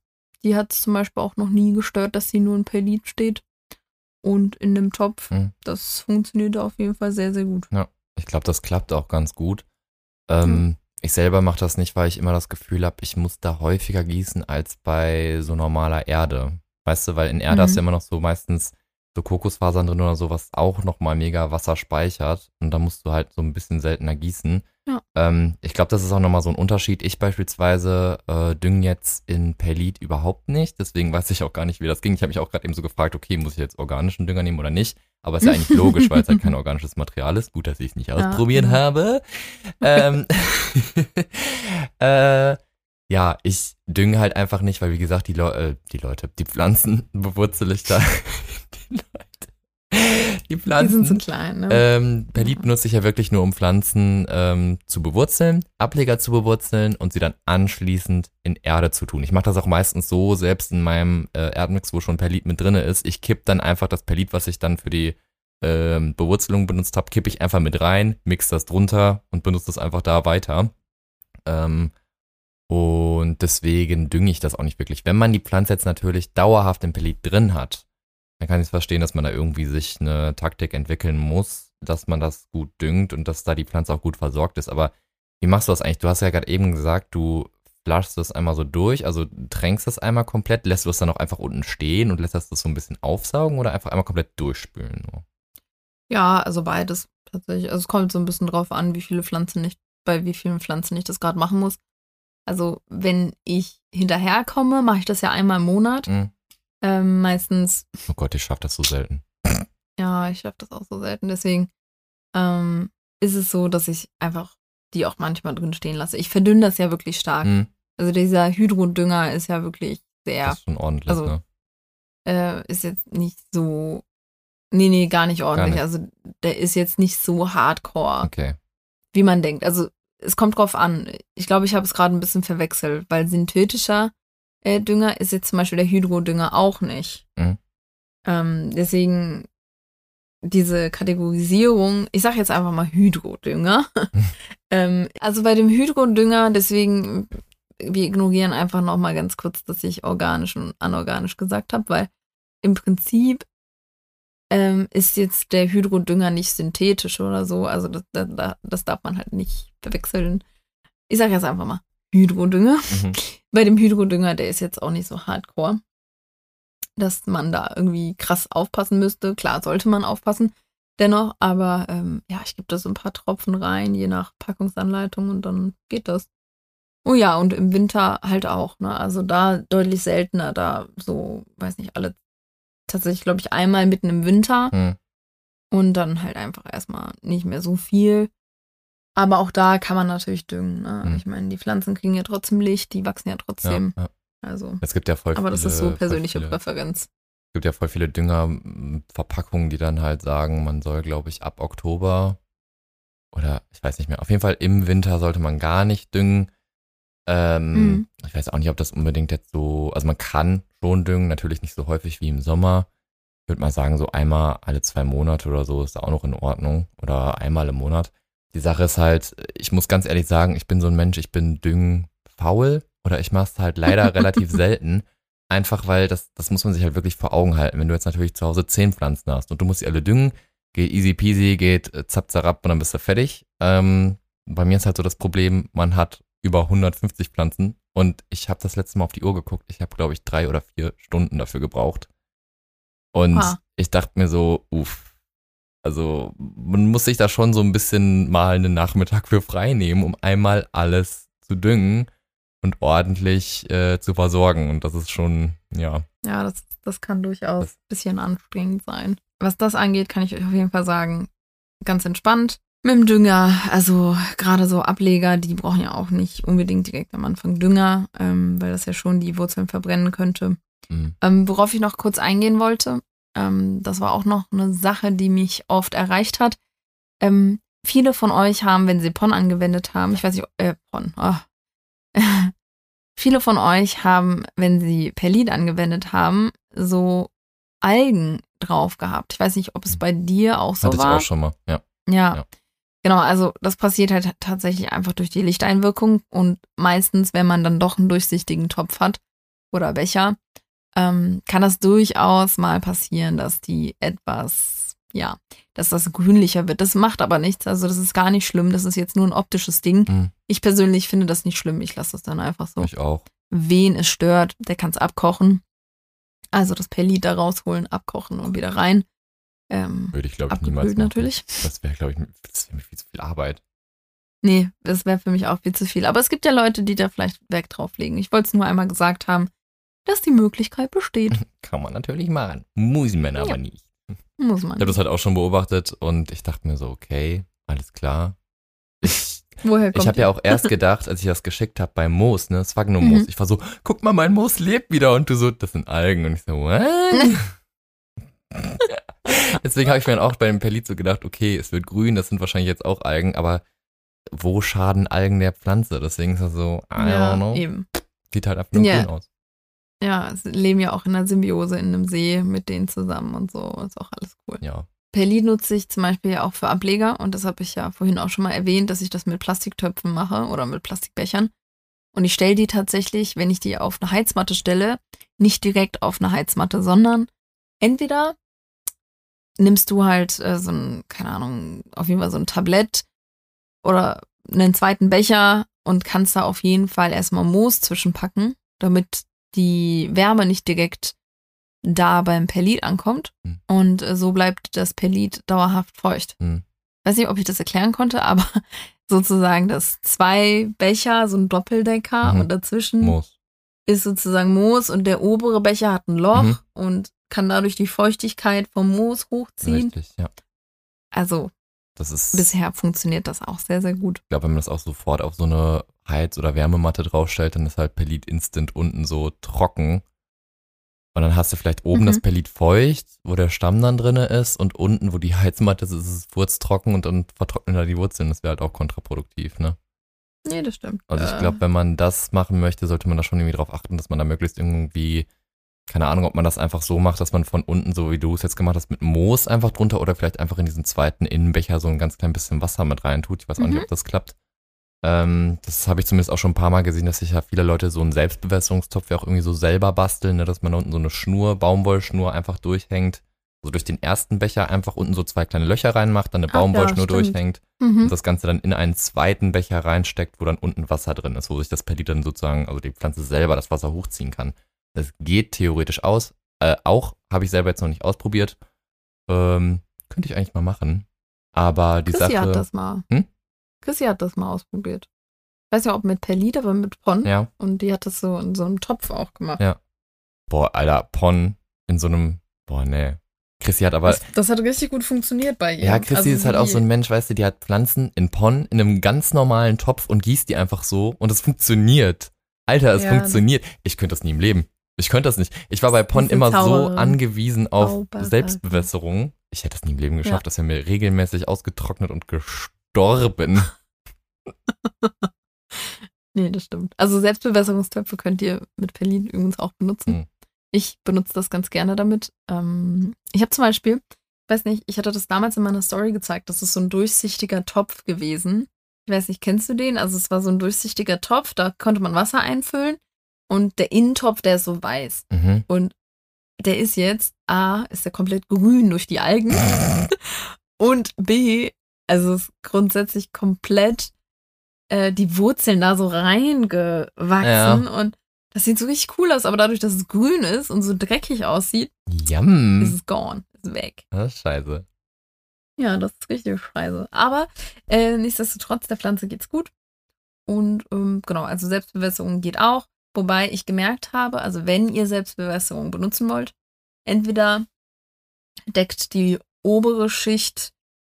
die hat es zum Beispiel auch noch nie gestört, dass sie nur in Perlit steht. Und in dem Topf. Mhm. Das funktioniert auf jeden Fall sehr, sehr gut. Ich glaube, das klappt auch ganz gut. Ähm, Ich selber mache das nicht, weil ich immer das Gefühl habe, ich muss da häufiger gießen als bei so normaler Erde. Weißt du, weil in Erde Mhm. hast du immer noch so meistens so Kokosfasern drin oder so, was auch nochmal mega Wasser speichert. Und da musst du halt so ein bisschen seltener gießen. Ja. Ähm, ich glaube, das ist auch nochmal so ein Unterschied. Ich beispielsweise äh, dünge jetzt in Perlit überhaupt nicht. Deswegen weiß ich auch gar nicht, wie das ging. Ich habe mich auch gerade eben so gefragt, okay, muss ich jetzt organischen Dünger nehmen oder nicht? Aber ist ja eigentlich logisch, weil es halt kein (laughs) organisches Material ist. Gut, dass ich es nicht ausprobiert Ja. habe. Ähm, (laughs) äh, ja, ich dünge halt einfach nicht, weil wie gesagt, die, Leu äh, die Leute, die Pflanzen (laughs) bewurzele ich da. die Leute. Die Die Pflanzen. sind zu klein, ne? Ähm, Perlit benutze ich ja wirklich nur, um Pflanzen ähm, zu bewurzeln, Ableger zu bewurzeln und sie dann anschließend in Erde zu tun. Ich mache das auch meistens so, selbst in meinem äh, Erdmix, wo schon Perlit mit drinne ist. Ich kipp dann einfach das Perlit, was ich dann für die ähm, Bewurzelung benutzt habe, kippe ich einfach mit rein, mix das drunter und benutze das einfach da weiter. Ähm, und deswegen dünge ich das auch nicht wirklich. Wenn man die Pflanze jetzt natürlich dauerhaft im Perlit drin hat, dann kann ich es verstehen, dass man da irgendwie sich eine Taktik entwickeln muss, dass man das gut düngt und dass da die Pflanze auch gut versorgt ist. Aber wie machst du das eigentlich? Du hast ja gerade eben gesagt, du flaschst das einmal so durch, also tränkst das einmal komplett, lässt du es dann auch einfach unten stehen und lässt das so ein bisschen aufsaugen oder einfach einmal komplett durchspülen? Nur? Ja, also beides tatsächlich. Also es kommt so ein bisschen drauf an, wie viele Pflanzen ich, bei wie vielen Pflanzen ich das gerade machen muss. Also wenn ich hinterherkomme, mache ich das ja einmal im Monat. Hm. Ähm, meistens, Oh Gott, ich schaff das so selten. ja, ich schaffe das auch so selten. Deswegen ähm, ist es so, dass ich einfach die auch manchmal drin stehen lasse. Ich verdünne das ja wirklich stark. Hm, Also dieser Hydrodünger ist ja wirklich sehr Das ist schon ordentlich, Also, ne? äh, ist jetzt nicht so. Nee, nee, gar nicht ordentlich. nicht. Also der ist jetzt nicht so hardcore, Okay. wie man denkt. Also es kommt drauf an. Ich glaube, ich habe es gerade ein bisschen verwechselt, weil synthetischer Dünger ist jetzt zum Beispiel der Hydrodünger auch nicht. Mhm. Ähm, deswegen diese Kategorisierung, ich sage jetzt einfach mal Hydrodünger. (laughs) ähm, also bei dem Hydrodünger, deswegen, wir ignorieren einfach nochmal ganz kurz, dass ich organisch und anorganisch gesagt habe, weil im Prinzip ähm, ist jetzt der Hydrodünger nicht synthetisch oder so. Also das, das, das darf man halt nicht verwechseln. Ich sage jetzt einfach mal Hydrodünger. Mhm. Bei dem Hydrodünger, der ist jetzt auch nicht so hardcore, dass man da irgendwie krass aufpassen müsste. Klar, sollte man aufpassen, dennoch, aber ähm, ja, ich gebe da so ein paar Tropfen rein, je nach Packungsanleitung und dann geht das. Oh ja, und im Winter halt auch, ne? Also da deutlich seltener, da so, weiß nicht, alle tatsächlich, glaube ich, einmal mitten im Winter Hm. und dann halt einfach erstmal nicht mehr so viel. Aber auch da kann man natürlich düngen. Ne? Mhm. Ich meine, die Pflanzen kriegen ja trotzdem Licht, die wachsen ja trotzdem. Ja, ja. Also, Es gibt ja voll aber das viele, ist so persönliche viele, Präferenz. Es gibt ja voll viele Düngerverpackungen, die dann halt sagen, man soll, glaube ich, ab Oktober oder ich weiß nicht mehr, auf jeden Fall im Winter sollte man gar nicht düngen. Ähm, Mhm. Ich weiß auch nicht, ob das unbedingt jetzt so, also man kann schon düngen, natürlich nicht so häufig wie im Sommer. Ich würde mal sagen, so einmal alle zwei Monate oder so ist da auch noch in Ordnung oder einmal im Monat. Die Sache ist halt, ich muss ganz ehrlich sagen, ich bin so ein Mensch, ich bin düngfaul oder ich mache es halt leider (laughs) relativ selten. Einfach weil das, das muss man sich halt wirklich vor Augen halten. Wenn du jetzt natürlich zu Hause zehn Pflanzen hast und du musst sie alle düngen, geht easy peasy, geht äh, zapp zarab und dann bist du fertig. Ähm, bei mir ist halt so das Problem, man hat über 150 Pflanzen und ich habe das letzte Mal auf die Uhr geguckt. Ich habe, glaube ich, drei oder vier Stunden dafür gebraucht. Und Ah. ich dachte mir so, uff, also man muss sich da schon so ein bisschen mal einen Nachmittag für frei nehmen, um einmal alles zu düngen und ordentlich äh, zu versorgen. Und das ist schon, ja, Ja, das, das kann durchaus ein bisschen anstrengend sein. Was das angeht, kann ich euch auf jeden Fall sagen, ganz entspannt. Mit dem Dünger, also gerade so Ableger, die brauchen ja auch nicht unbedingt direkt am Anfang Dünger, ähm, weil das ja schon die Wurzeln verbrennen könnte. mm, Ähm, worauf ich noch kurz eingehen wollte, ähm, das war auch noch eine Sache, die mich oft erreicht hat. Ähm, viele von euch haben, wenn sie PON angewendet haben, ich weiß nicht, äh, PON, oh. (laughs) viele von euch haben, wenn sie Perlin angewendet haben, so Algen drauf gehabt. Ich weiß nicht, ob es bei dir auch so hatte ich war. auch schon mal, ja. Ja. Ja. Genau, also das passiert halt tatsächlich einfach durch die Lichteinwirkung und meistens, wenn man dann doch einen durchsichtigen Topf hat oder Becher, ähm, kann das durchaus mal passieren, dass die etwas, ja, dass das grünlicher wird. Das macht aber nichts, also das ist gar nicht schlimm, das ist jetzt nur ein optisches Ding. Mhm. Ich persönlich finde das nicht schlimm, ich lasse das dann einfach so. Ich auch. Wen es stört, der kann es abkochen. Also das Perlit da rausholen, abkochen und wieder rein. Ähm, Würde ich, glaube ich, niemals machen. natürlich. Das wäre, glaube ich, das wäre mir viel zu viel Arbeit. Nee, das wäre für mich auch viel zu viel. Aber es gibt ja Leute, die da vielleicht Wert drauflegen. Ich wollte es nur einmal gesagt haben, dass die Möglichkeit besteht. (laughs) Kann man natürlich machen. Muss man aber Ja. nicht. Muss man. Ich habe das halt auch schon beobachtet und ich dachte mir so, okay, alles klar. Ich, (laughs) Woher kommt ich habe ja auch erst (laughs) gedacht, als ich das geschickt habe beim Moos, ne, Sphagnum-Moos, Mhm. ich war so, guck mal, mein Moos lebt wieder und du so, das sind Algen und ich so, what? Deswegen habe ich mir dann auch bei dem Perlit so gedacht, okay, es wird grün, das sind wahrscheinlich jetzt auch Algen, aber wo schaden Algen der Pflanze? Deswegen ist das so, I ja, don't know. eben. Sieht halt einfach nur Ja. grün aus. Ja, leben ja auch in einer Symbiose in einem See mit denen zusammen und so. Ist auch alles cool. Ja. Perlit nutze ich zum Beispiel ja auch für Ableger und das habe ich ja vorhin auch schon mal erwähnt, dass ich das mit Plastiktöpfen mache oder mit Plastikbechern. Und ich stelle die tatsächlich, wenn ich die auf eine Heizmatte stelle, nicht direkt auf eine Heizmatte, sondern entweder nimmst du halt äh, so ein, keine Ahnung, auf jeden Fall so ein Tablett oder einen zweiten Becher und kannst da auf jeden Fall erstmal Moos zwischenpacken, damit die Wärme nicht direkt da beim Perlit ankommt. Hm. Und äh, so bleibt das Perlit dauerhaft feucht. Hm. Weiß nicht, ob ich das erklären konnte, (laughs) aber sozusagen das zwei Becher, so ein Doppeldecker Mhm. und dazwischen Moos. ist sozusagen Moos und der obere Becher hat ein Loch Mhm. und kann dadurch die Feuchtigkeit vom Moos hochziehen. Richtig, ja. Also bisher funktioniert das auch sehr, sehr gut. ich glaube, wenn man das auch sofort auf so eine Heiz- oder Wärmematte draufstellt, dann ist halt Perlit instant unten so trocken. Und dann hast du vielleicht oben Mhm. das Perlit feucht, wo der Stamm dann drinne ist und unten, wo die Heizmatte ist, ist es furztrocken und dann vertrocknen da die Wurzeln. Das wäre halt auch kontraproduktiv, ne? Nee, das stimmt. Also ich Äh, glaube, wenn man das machen möchte, sollte man da schon irgendwie drauf achten, dass man da möglichst irgendwie, keine Ahnung, ob man das einfach so macht, dass man von unten, so wie du es jetzt gemacht hast, mit Moos einfach drunter oder vielleicht einfach in diesen zweiten Innenbecher so ein ganz klein bisschen Wasser mit rein tut. Ich weiß auch Mhm. nicht, ob das klappt. Ähm, das habe ich zumindest auch schon ein paar Mal gesehen, dass sich ja viele Leute so einen Selbstbewässerungstopf ja auch irgendwie so selber basteln, ne, dass man da unten so eine Schnur, Baumwollschnur einfach durchhängt. Also durch den ersten Becher einfach unten so zwei kleine Löcher reinmacht, dann eine ja, Baumwollschnur stimmt. durchhängt mhm. und das Ganze dann in einen zweiten Becher reinsteckt, wo dann unten Wasser drin ist, wo sich das Perlit dann sozusagen, also die Pflanze selber das Wasser hochziehen kann. Das geht theoretisch aus. Äh, auch habe ich selber jetzt noch nicht ausprobiert. Ähm, könnte ich eigentlich mal machen. Aber die Chrissy Sache. hat das mal. Hm? Chrissy hat das mal ausprobiert. Ich weiß ja, ob mit Perlit, aber mit Pon. Ja. Und die hat das so in so einem Topf auch gemacht. Ja. Boah, Alter, Pon in so einem. Boah, nee. Chrissy hat aber. das, das hat richtig gut funktioniert bei ihr. Ja, Chrissy Also ist halt auch so ein Mensch, weißt du, die hat Pflanzen in Pon in einem ganz normalen Topf und gießt die einfach so und es funktioniert. Alter, es Ja, funktioniert. Ich könnte das nie im Leben. Ich könnte das nicht. Ich war bei Pon immer so Zauberin. angewiesen auf Zauberin. Selbstbewässerung. Ich hätte das nie im Leben geschafft. Ja. Das wäre mir regelmäßig ausgetrocknet und gestorben. (laughs) Nee, das stimmt. Also Selbstbewässerungstöpfe könnt ihr mit Perlit übrigens auch benutzen. Mhm. Ich benutze das ganz gerne damit. Ähm, ich habe zum Beispiel, ich weiß nicht, ich hatte das damals in meiner Story gezeigt, das ist so ein durchsichtiger Topf gewesen. Ich weiß nicht, kennst du den? Also es war so ein durchsichtiger Topf, da konnte man Wasser einfüllen und der Innentopf, der ist so weiß. Mhm. Und der ist jetzt, A, ist der komplett grün durch die Algen (laughs) und B, also ist grundsätzlich komplett äh, die Wurzeln da so reingewachsen und das sieht so richtig cool aus, aber dadurch, dass es grün ist und so dreckig aussieht, Yum. ist es gone, ist weg. Das ist scheiße. Ja, das ist richtig scheiße. Aber äh, nichtsdestotrotz, der Pflanze geht's gut. Und ähm, genau, also Selbstbewässerung geht auch. Wobei ich gemerkt habe, also wenn ihr Selbstbewässerung benutzen wollt, entweder deckt die obere Schicht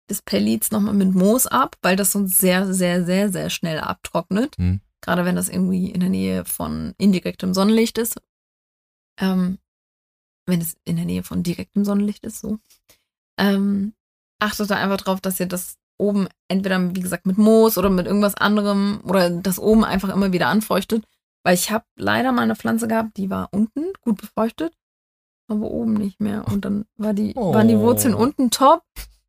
des Pellets nochmal mit Moos ab, weil das sonst sehr, sehr, sehr, sehr schnell abtrocknet. Hm. Gerade wenn das irgendwie in der Nähe von indirektem Sonnenlicht ist. Ähm, wenn es in der Nähe von direktem Sonnenlicht ist, so. Ähm, achtet da einfach drauf, dass ihr das oben entweder, wie gesagt, mit Moos oder mit irgendwas anderem oder das oben einfach immer wieder anfeuchtet. Weil ich habe leider mal eine Pflanze gehabt, die war unten gut befeuchtet, aber oben nicht mehr. Und dann war die, Oh. waren die Wurzeln unten top,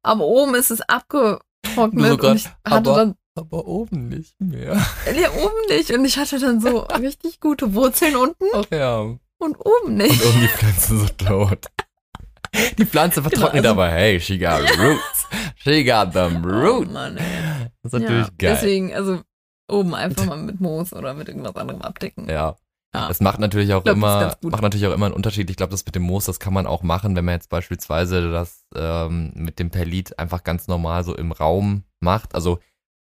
aber oben ist es abgetrocknet. sogar- und ich hatte aber- dann Aber oben nicht mehr. ja, oben nicht. Und ich hatte dann so (laughs) richtig gute Wurzeln unten Ach ja. Und und oben nicht. oben die Pflanze so tot. Die Pflanze vertrocknet Genau, also- aber, hey, she got roots. She got them Oh roots. Mann, ey. Das ist natürlich ja, geil. Deswegen, also oben einfach mal mit Moos oder mit irgendwas anderem abdecken. Ja. Ja. Es macht natürlich auch glaub, das immer, macht natürlich auch immer einen Unterschied. Ich glaube, das mit dem Moos, das kann man auch machen, wenn man jetzt beispielsweise das ähm, mit dem Perlit einfach ganz normal so im Raum macht. Also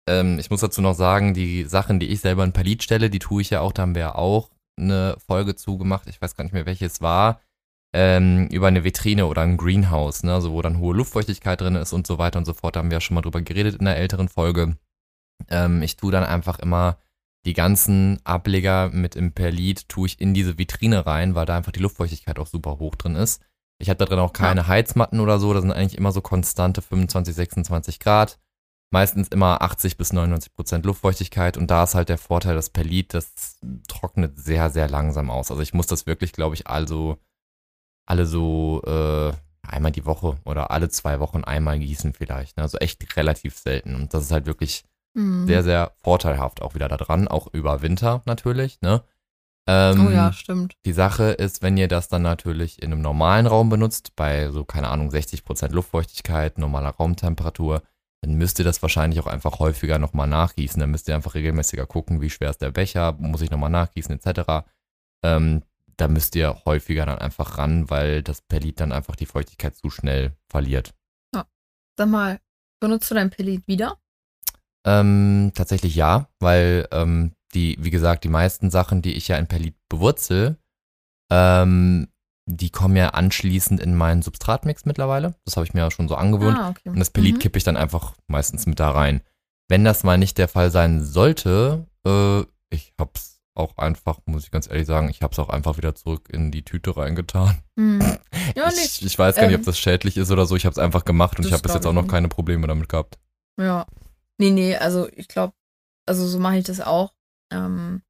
ähm, ich muss dazu noch sagen, die Sachen, die ich selber in Perlit stelle, die tue ich ja auch, da haben wir ja auch eine Folge zugemacht, ich weiß gar nicht mehr, welches war, ähm, über eine Vitrine oder ein Greenhouse, ne, also wo dann hohe Luftfeuchtigkeit drin ist und so weiter und so fort. Da haben wir ja schon mal drüber geredet in der älteren Folge. Ähm, ich tue dann einfach immer die ganzen Ableger mit im Perlit tue ich in diese Vitrine rein, weil da einfach die Luftfeuchtigkeit auch super hoch drin ist. Ich habe da drin auch keine ja. Heizmatten oder so, da sind eigentlich immer so konstante 25, 26 Grad. Meistens immer 80 bis 99 Prozent Luftfeuchtigkeit und da ist halt der Vorteil, das Perlit, das trocknet sehr, sehr langsam aus. Also ich muss das wirklich, glaube ich, also alle so äh, einmal die Woche oder alle zwei Wochen einmal gießen vielleicht. Ne? Also echt relativ selten. Und das ist halt wirklich mhm. sehr, sehr vorteilhaft auch wieder da dran, auch über Winter natürlich. Ne? Ähm, oh ja, stimmt. Die Sache ist, wenn ihr das dann natürlich in einem normalen Raum benutzt, bei so, keine Ahnung, 60% Luftfeuchtigkeit, normaler Raumtemperatur, dann müsst ihr das wahrscheinlich auch einfach häufiger nochmal nachgießen. Dann müsst ihr einfach regelmäßiger gucken, wie schwer ist der Becher, muss ich nochmal nachgießen, etc. Ähm, da müsst ihr häufiger dann einfach ran, weil das Pellit dann einfach die Feuchtigkeit zu schnell verliert. Ja. Sag mal, benutzt du dein Pellit wieder? Ähm, tatsächlich ja, weil ähm, die, wie gesagt, die meisten Sachen, die ich ja in Perlit bewurzel, ähm, die kommen ja anschließend in meinen Substratmix mittlerweile. Das habe ich mir ja schon so angewöhnt. Ah, okay. Und das Perlit mhm. kippe ich dann einfach meistens mit da rein. Wenn das mal nicht der Fall sein sollte, äh, ich hab's auch einfach, muss ich ganz ehrlich sagen, ich habe es auch einfach wieder zurück in die Tüte reingetan. Mhm. (laughs) Ja, ich, ich, weiß gar nicht, ob ähm, das schädlich ist oder so. Ich habe es einfach gemacht und ich habe bis jetzt auch noch keine Probleme damit gehabt. Ja. Nee, nee, also ich glaube, also so mache ich das auch. Ähm,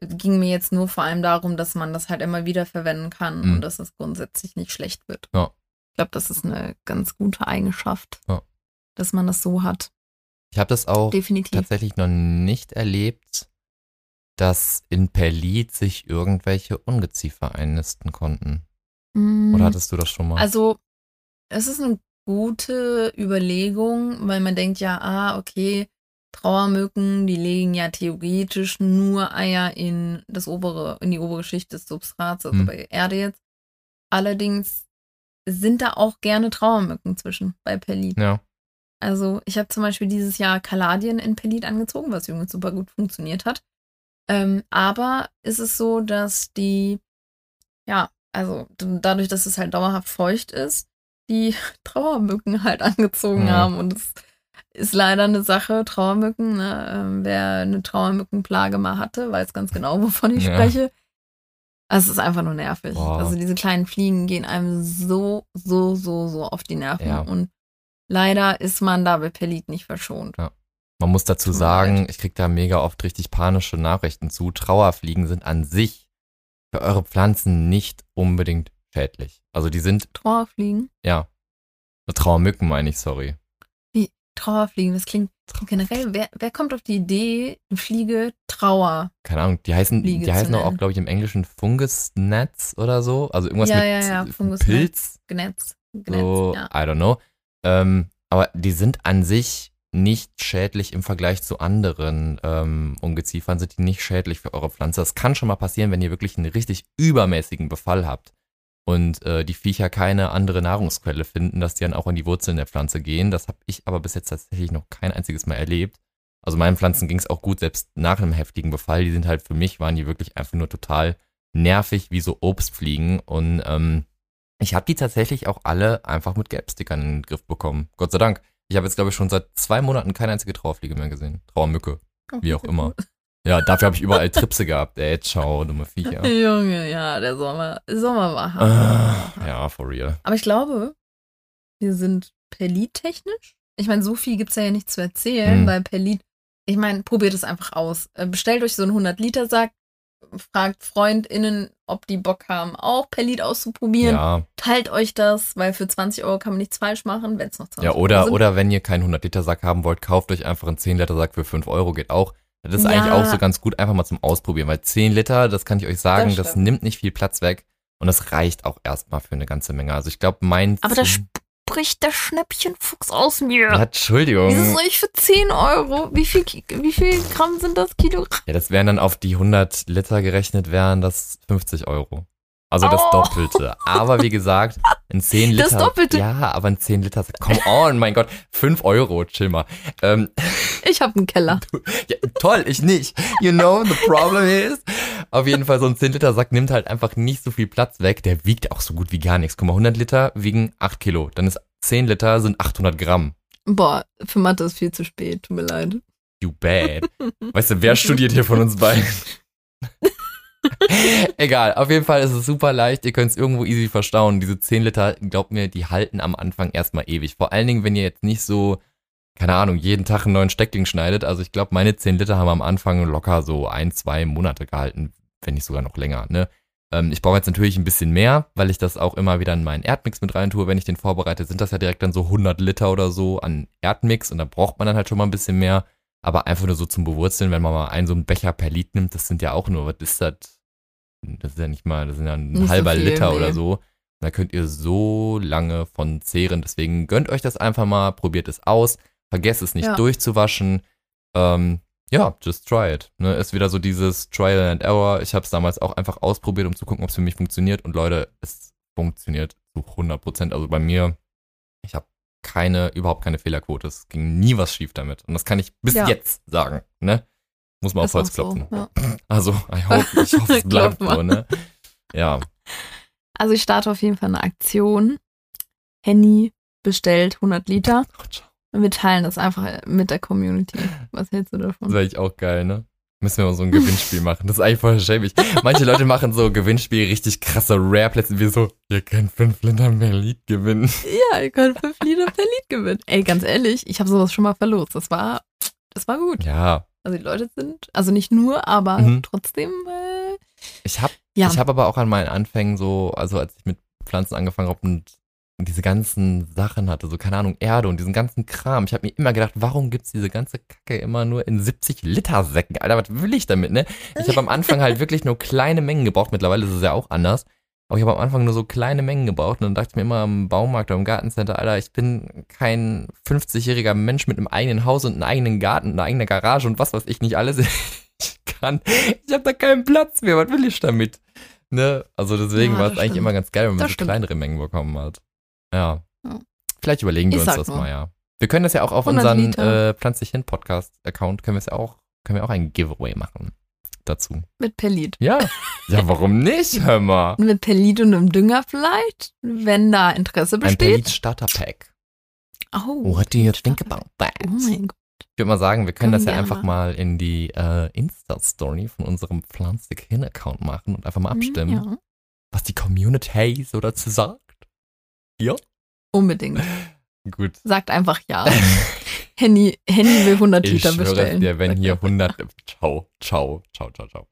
ging mir jetzt nur vor allem darum, dass man das halt immer wieder verwenden kann mhm. und dass es grundsätzlich nicht schlecht wird. Ja. Ich glaube, das ist eine ganz gute Eigenschaft, ja. dass man das so hat. Ich habe das auch Definitiv. tatsächlich noch nicht erlebt, dass in Perlit sich irgendwelche Ungeziefer einnisten konnten. Mhm. Oder hattest du das schon mal? Also, es ist eine gute Überlegung, weil man denkt ja, ah, okay, Trauermücken, die legen ja theoretisch nur Eier in das obere, in die obere Schicht des Substrats, also hm. bei Erde jetzt. Allerdings sind da auch gerne Trauermücken zwischen bei Perlit. Ja. Also ich habe zum Beispiel dieses Jahr Kaladien in Perlit angezogen, was übrigens super gut funktioniert hat. Ähm, aber ist es so, dass die, ja, also dadurch, dass es halt dauerhaft feucht ist, die (laughs) Trauermücken halt angezogen ja. haben. Und es ist leider eine Sache, Trauermücken. Ne? Ähm, wer eine Trauermückenplage mal hatte, weiß ganz genau, (laughs) wovon ich ja. spreche. Also es ist einfach nur nervig. Boah. Also diese kleinen Fliegen gehen einem so, so, so, so auf die Nerven. Ja. Und leider ist man da bei Pellit nicht verschont. Ja. Man muss dazu sagen, ich kriege da mega oft richtig panische Nachrichten zu. Trauerfliegen sind an sich für eure Pflanzen nicht unbedingt schädlich. Also die sind. Trauerfliegen? Ja. Trauermücken meine ich, sorry. Wie? Trauerfliegen, das klingt generell. Wer, wer kommt auf die Idee, eine Fliege Trauer? Keine Ahnung, die heißen, Fliege die heißen auch, glaube ich, im Englischen Fungusnetz oder so. Also irgendwas ja, mit ja, ja. Fungus Pilz. Gnetz. Gnetz, so, ja. I don't know. Ähm, aber die sind an sich nicht schädlich im Vergleich zu anderen ähm, Ungeziefern, sind die nicht schädlich für eure Pflanze. Das kann schon mal passieren, wenn ihr wirklich einen richtig übermäßigen Befall habt und äh, die Viecher keine andere Nahrungsquelle finden, dass die dann auch in die Wurzeln der Pflanze gehen. Das habe ich aber bis jetzt tatsächlich noch kein einziges Mal erlebt. Also meinen Pflanzen ging es auch gut, selbst nach einem heftigen Befall. Die sind halt für mich, waren die wirklich einfach nur total nervig, wie so Obstfliegen. Und ähm, ich habe die tatsächlich auch alle einfach mit Gelbstickern in den Griff bekommen. Gott sei Dank. Ich habe jetzt, glaube ich, schon seit zwei Monaten keine einzige Trauerfliege mehr gesehen. Trauermücke. Wie auch immer. Ja, dafür habe ich überall Tripse gehabt. Ey, ciao, dumme Viecher. (laughs) Junge, ja, der Sommer, Sommer war hart. Ah, ja, for real. Aber ich glaube, wir sind Perlit-technisch. Ich meine, so viel gibt es ja nicht zu erzählen, hm. weil Perlit, ich meine, probiert es einfach aus. Äh, bestellt euch so einen 100-Liter-Sack, fragt FreundInnen, ob die Bock haben, auch Perlit auszuprobieren. Ja. Teilt euch das, weil für 20 Euro kann man nichts falsch machen, wenn es noch 20 ja, oder, Euro sind. Oder wenn ihr keinen 100-Liter-Sack haben wollt, kauft euch einfach einen 10-Liter-Sack für 5 Euro, geht auch. Das ist ja. eigentlich auch so ganz gut einfach mal zum Ausprobieren, weil 10 Liter, das kann ich euch sagen, das, das nimmt nicht viel Platz weg und das reicht auch erstmal für eine ganze Menge. Also ich glaube, mein. Aber da spricht der Schnäppchenfuchs aus mir. Ja, Entschuldigung. Wieso soll ich für 10 Euro? Wie viel, wie viel Gramm sind das Kilo? Ja, das wären dann auf die 100 Liter gerechnet, wären das 50 Euro. Also das Oh. Doppelte. Aber wie gesagt, ein 10 Liter. Das Doppelte. Ja, aber ein 10 Liter. Come on, mein Gott. 5 Euro, chill mal. Ähm, Ich habe einen Keller. ja, toll, ich nicht. You know, the problem is. Auf jeden Fall, so ein 10 Liter Sack nimmt halt einfach nicht so viel Platz weg. Der wiegt auch so gut wie gar nichts. Guck mal, 100 Liter wiegen 8 Kilo. Dann ist 10 Liter sind 800 Gramm. Boah, für Mathe ist viel zu spät. Tut mir leid. You bad. Weißt du, wer studiert hier von uns beiden? (laughs) (laughs) Egal, auf jeden Fall ist es super leicht. Ihr könnt es irgendwo easy verstauen. Diese 10 Liter, glaubt mir, die halten am Anfang erstmal ewig. Vor allen Dingen, wenn ihr jetzt nicht so, keine Ahnung, jeden Tag einen neuen Steckling schneidet. Also ich glaube, meine 10 Liter haben am Anfang locker so ein, zwei Monate gehalten, wenn nicht sogar noch länger. Ne? Ähm, ich brauche jetzt natürlich ein bisschen mehr, weil ich das auch immer wieder in meinen Erdmix mit rein tue. Wenn ich den vorbereite, sind das ja direkt dann so 100 Liter oder so an Erdmix und da braucht man dann halt schon mal ein bisschen mehr. Aber einfach nur so zum Bewurzeln, wenn man mal einen so einen Becher per Lied nimmt, das sind ja auch nur, was ist das? Das ist ja nicht mal, das sind ja ein Nicht so halber viel, Liter nee. oder so. Da könnt ihr so lange von zehren. Deswegen gönnt euch das einfach mal, probiert es aus. Vergesst es nicht Ja. durchzuwaschen. Ähm, ja, just try it. Ne, ist wieder so dieses Trial and Error. Ich habe es damals auch einfach ausprobiert, um zu gucken, ob es für mich funktioniert. Und Leute, es funktioniert zu 100 Prozent. Also bei mir, ich habe keine, überhaupt keine Fehlerquote. Es ging nie was schief damit. Und das kann ich bis Ja. jetzt sagen. Ne? Muss man auf Holz so, klopfen. ja. Also, I hope, (laughs) ich hoffe, es bleibt so, ne? Ja. Also ich starte auf jeden Fall eine Aktion. Henny bestellt 100 Liter. (laughs) Und wir teilen das einfach mit der Community. Was hältst du Das davon? wäre ich auch geil, ne? Müssen wir mal so ein Gewinnspiel machen. Das ist eigentlich voll schäbig. Manche Leute machen so Gewinnspiele, richtig krasse Rare-Plätze, wie so, ihr könnt 5 Liter mehr Lied gewinnen. Ja, ihr könnt 5 Liter per Lied gewinnen. Ey, ganz ehrlich, ich habe sowas schon mal verlost. Das war, das war gut. Ja, Also die Leute sind, also nicht nur, aber Mhm. trotzdem, äh, ich habe ja. ich hab aber auch an meinen Anfängen so, also als ich mit Pflanzen angefangen habe und diese ganzen Sachen hatte, so keine Ahnung, Erde und diesen ganzen Kram. Ich habe mir immer gedacht, warum gibt's diese ganze Kacke immer nur in 70 Liter Säcken? Alter, was will ich damit, ne? Ich habe am Anfang halt wirklich nur kleine Mengen gebraucht. Mittlerweile ist es ja auch anders. Aber ich habe am Anfang nur so kleine Mengen gebraucht und dann dachte ich mir immer am Baumarkt oder im Gartencenter, Alter, ich bin kein 50-jähriger Mensch mit einem eigenen Haus und einem eigenen Garten, einer eigenen Garage und was weiß ich nicht alles. (laughs) Ich kann, ich habe da keinen Platz mehr. Was will ich damit? Ne? Also deswegen Ja, war es eigentlich immer ganz geil, wenn man Das so stimmt. kleinere Mengen bekommen hat. Ja. Ja. Vielleicht überlegen wir Ich uns das nur. mal, ja. Wir können das ja auch auf 100 unseren äh, Pflanzlich hin Podcast-Account, können wir es ja auch, können wir auch ein Giveaway machen dazu. mit Perlit. Ja. Ja, warum nicht? Hör mal. Mit Perlit und einem Dünger vielleicht, wenn da Interesse Ein besteht. Perlit Starter Pack. Oh, What do you think about that? oh mein Gott. Ich würde mal sagen, wir können Können das ja einfach machen. mal in die äh, Insta-Story von unserem Pflanzlich hin Account machen und einfach mal abstimmen, Ja, was die Community so dazu sagt. Ja. unbedingt. Gut. Sagt einfach ja. (laughs) Henny, Henny will 100 Ich Liter es bestellen. dir, wenn hier 100... Ciao, ciao, ciao, ciao, ciao.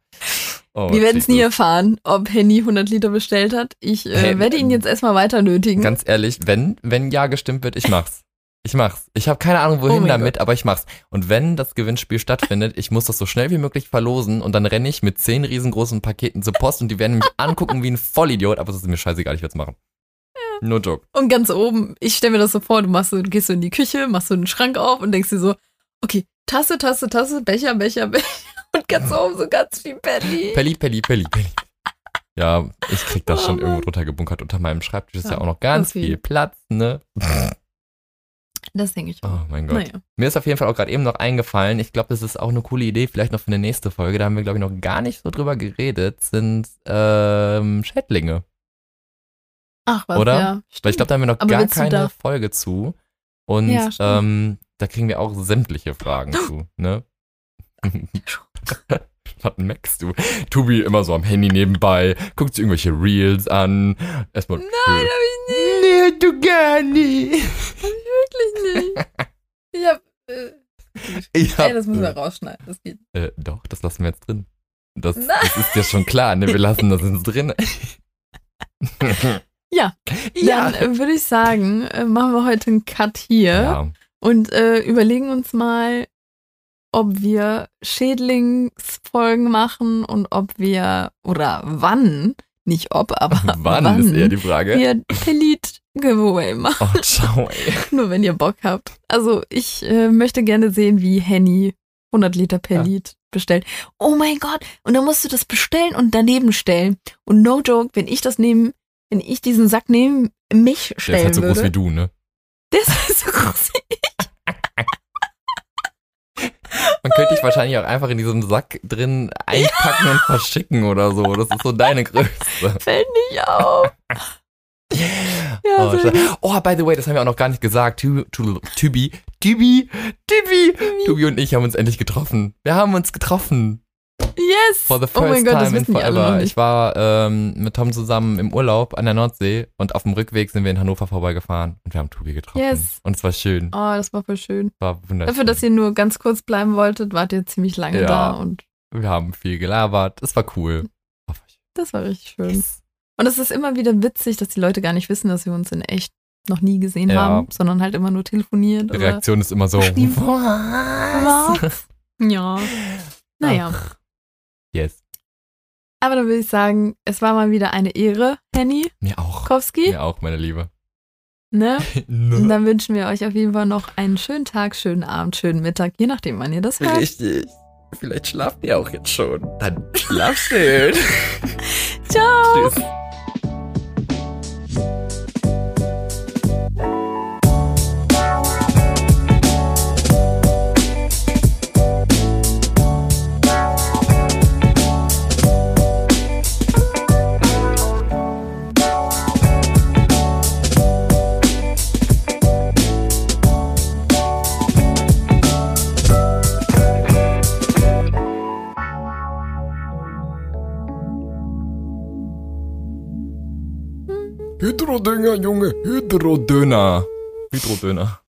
Oh, Wir werden es nie erfahren, ob Henny 100 Liter bestellt hat. Ich äh, Hey, werde ihn jetzt erstmal weiter nötigen. Ganz ehrlich, wenn, wenn ja gestimmt wird, ich mach's. Ich mach's. Ich habe keine Ahnung, wohin Oh damit, aber ich mach's. Und wenn das Gewinnspiel stattfindet, ich muss das so schnell wie möglich verlosen und dann renne ich mit zehn riesengroßen Paketen zur Post und die werden mich angucken wie ein Vollidiot, aber es ist mir scheißegal, ich werd's machen. Nur Joke. Und ganz oben, ich stelle mir das so vor, du machst so, gehst so in die Küche, machst so einen Schrank auf und denkst dir so, okay, Tasse, Tasse, Tasse, Becher, Becher, (laughs) Becher und ganz oben so ganz viel Perli. Pelli, Pelli, Pelli, Pelli. Ja, ich krieg das Oh schon Mann. irgendwo drunter gebunkert. Unter meinem Schreibtisch ist ja, Ja, auch noch ganz okay. viel Platz, ne? Das denke ich auch. Oh mein Gott. Naja. Mir ist auf jeden Fall auch gerade eben noch eingefallen, ich glaube, das ist auch eine coole Idee, vielleicht noch für eine nächste Folge, da haben wir, glaube ich, noch gar nicht so drüber geredet, sind ähm, Schädlinge. Ach was, Oder? ja. Weil ich glaube, da haben wir noch Aber gar keine Folge zu. Und Ja, ähm, da kriegen wir auch sämtliche Fragen (gasps) zu, ne? (laughs) Was merkst du? Tobi immer so am Handy nebenbei, guckt sich irgendwelche Reels an. Erstmal. Nein, hab ich nicht. Nee, du gar nicht. Wirklich nicht. (laughs) Ich hab, äh, Ich ey, hab- das müssen wir rausschneiden. Das geht. Äh, doch, das lassen wir jetzt drin. Das, das ist ja schon klar, ne? Wir lassen das jetzt drin. (laughs) Ja. Ja. Dann äh, würde ich sagen, äh, machen wir heute einen Cut hier ja. und äh, überlegen uns mal, ob wir Schädlingsfolgen machen und ob wir, oder wann, nicht ob, aber (laughs) Wann, ist eher die Frage. wir Pelit Giveaway machen. Oh, ciao, ey. (laughs) Nur wenn ihr Bock habt. Also ich äh, möchte gerne sehen, wie Henny 100 Liter Pelit bestellt. Oh mein Gott. Und dann musst du das bestellen und daneben stellen. Und no joke, wenn ich das neben, wenn ich diesen Sack neben mich Der ist stellen halt so würde. groß wie du, ne? Der ist halt so groß wie ich. Man könnte dich wahrscheinlich auch einfach in diesem Sack drin einpacken und verschicken oder so. Das ist so deine Größe. Fällt nicht auf. Ja, oh, oh, by the way, das haben wir auch noch gar nicht gesagt. Tu- Tubi, Tubi, Tubi, Tubi und ich haben uns endlich getroffen. Wir haben uns getroffen. Yes. For the oh mein first Gott, das time in forever. Ich war ähm, mit Tom zusammen im Urlaub an der Nordsee und auf dem Rückweg sind wir in Hannover vorbeigefahren und wir haben Tubi getroffen. Yes. Und es war schön. Oh, das war voll schön. War wunderschön. Dafür, dass ihr nur ganz kurz bleiben wolltet, wart ihr ziemlich lange Ja. da und wir haben viel gelabert. Es war cool. Das war richtig schön. Und es ist immer wieder witzig, dass die Leute gar nicht wissen, dass wir uns in echt noch nie gesehen Ja. haben, sondern halt immer nur telefoniert. Die Reaktion ist immer so. (laughs) Was? Was? Ja. Naja. Yes. Aber dann würde ich sagen, es war mal wieder eine Ehre, Henny Mir auch. Kowski. Mir auch, meine Liebe. Ne? (laughs) Und Ne? dann wünschen wir euch auf jeden Fall noch einen schönen Tag, schönen Abend, schönen Mittag, je nachdem, wann ihr das hört. Richtig. Vielleicht schlaft ihr auch jetzt schon. Dann schlaf schön. (laughs) (laughs) Ciao! Tschüss. Hydrodünger, Junge. Hydrodöner. Hydrodöner.